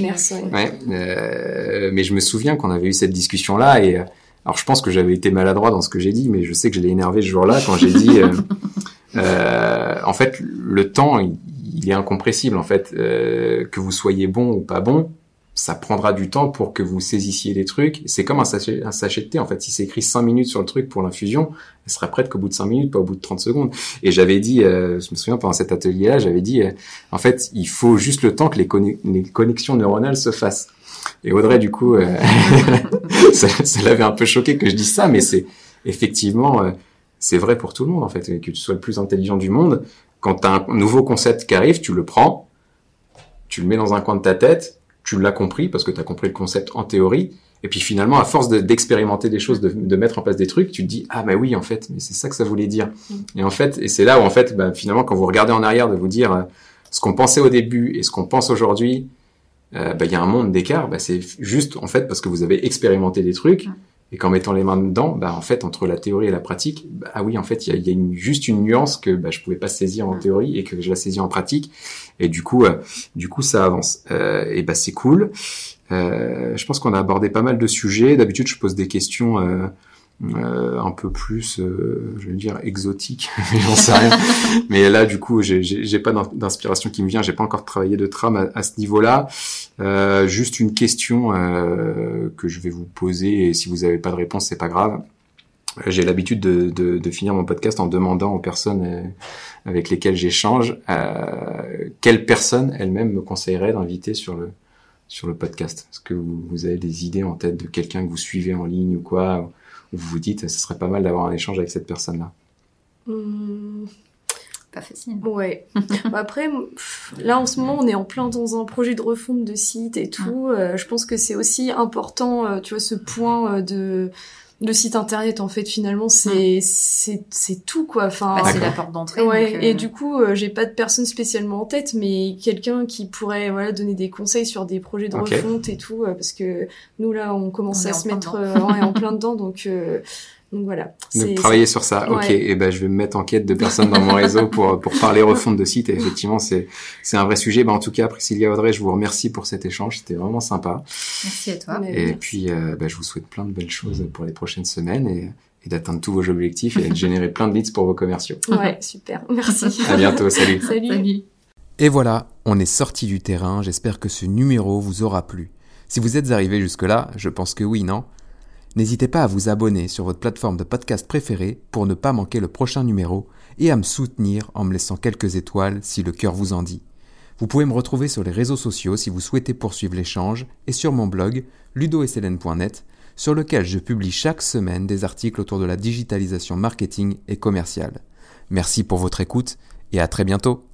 ouais. Euh, mais je me souviens qu'on avait eu cette discussion là et euh, alors je pense que j'avais été maladroit dans ce que j'ai dit, mais je sais que je l'ai énervé ce jour-là quand j'ai dit euh, euh, en fait le temps il, il, est incompressible en fait que vous soyez bon ou pas bon ça prendra du temps pour que vous saisissiez les trucs. C'est comme un sachet, un sachet de thé, en fait. Si c'est écrit 5 minutes sur le truc pour l'infusion, elle sera prête qu'au bout de 5 minutes, pas au bout de 30 secondes. Et j'avais dit, euh, je me souviens pendant cet atelier-là, j'avais dit, euh, en fait, il faut juste le temps que les, connexions neuronales se fassent. Et Audrey, du coup, euh, ça, l'avait un peu choqué que je dise ça, mais c'est effectivement, c'est vrai pour tout le monde, en fait. Que tu sois le plus intelligent du monde, quand tu as un nouveau concept qui arrive, tu le prends, tu le mets dans un coin de ta tête, tu l'as compris parce que tu as compris le concept en théorie. Et puis finalement, à force d'expérimenter des choses, de, de, mettre en place des trucs, tu te dis ah bah oui en fait, mais c'est ça que ça voulait dire. Mm. Et en fait, et c'est là où en fait, bah, finalement, quand vous regardez en arrière, de vous dire euh, ce qu'on pensait au début et ce qu'on pense aujourd'hui, euh, bah, il y a un monde d'écart. Bah, c'est juste en fait parce que vous avez expérimenté des trucs. Mm et qu'en mettant les mains dedans, bah en fait entre la théorie et la pratique, ah oui en fait il y a, y a une, juste une nuance que bah, je pouvais pas saisir en théorie et que je la saisis en pratique et du coup euh, du coup ça avance euh, et bah c'est cool. Euh, je pense qu'on a abordé pas mal de sujets. D'habitude je pose des questions euh, euh, un peu plus, euh, je vais dire exotique, mais j'en sais rien. mais là, du coup, j'ai pas d'inspiration qui me vient. J'ai pas encore travaillé de trame à, ce niveau-là. Euh, juste une question euh, que je vais vous poser, et si vous n'avez pas de réponse, c'est pas grave. J'ai l'habitude de, de, de, finir mon podcast en demandant aux personnes euh, avec lesquelles j'échange quelle personne elle-même me conseillerait d'inviter sur le sur le podcast. Est-ce que vous, vous, avez des idées en tête de quelqu'un que vous suivez en ligne ou quoi vous vous dites, ce serait pas mal d'avoir un échange avec cette personne-là? Mmh. Pas facile. Ouais. Après, là en ce moment, on est en plein dans un projet de refonte de site et tout. Euh, je pense que c'est aussi important, euh, tu vois, ce point euh, de le site internet en fait finalement c'est mm. c'est c'est tout quoi. Enfin bah, c'est la porte d'entrée ouais et du coup j'ai pas de personne spécialement en tête mais quelqu'un qui pourrait voilà donner des conseils sur des projets de refonte et tout parce que nous là on commence à se mettre en plein dedans donc donc voilà. Donc travailler sur ça. Ok. Et eh ben je vais me mettre en quête de personnes dans mon réseau pour pour parler refonte de site. Et effectivement c'est c'est un vrai sujet. Ben en tout cas Priscilla Audrey, je vous remercie pour cet échange. C'était vraiment sympa. Merci à toi. Et puis euh, ben, je vous souhaite plein de belles choses pour les prochaines semaines et et d'atteindre tous vos objectifs et de générer plein de leads pour vos commerciaux. Ouais, super. Merci. À bientôt. Salut. Salut. Salut. Et voilà, on est sorti du terrain. J'espère que ce numéro vous aura plu. Si vous êtes arrivé jusque-là, je pense que oui, non? N'hésitez pas à vous abonner sur votre plateforme de podcast préférée pour ne pas manquer le prochain numéro et à me soutenir en me laissant quelques étoiles si le cœur vous en dit. Vous pouvez me retrouver sur les réseaux sociaux si vous souhaitez poursuivre l'échange et sur mon blog ludosln.net sur lequel je publie chaque semaine des articles autour de la digitalisation marketing et commerciale. Merci pour votre écoute et à très bientôt.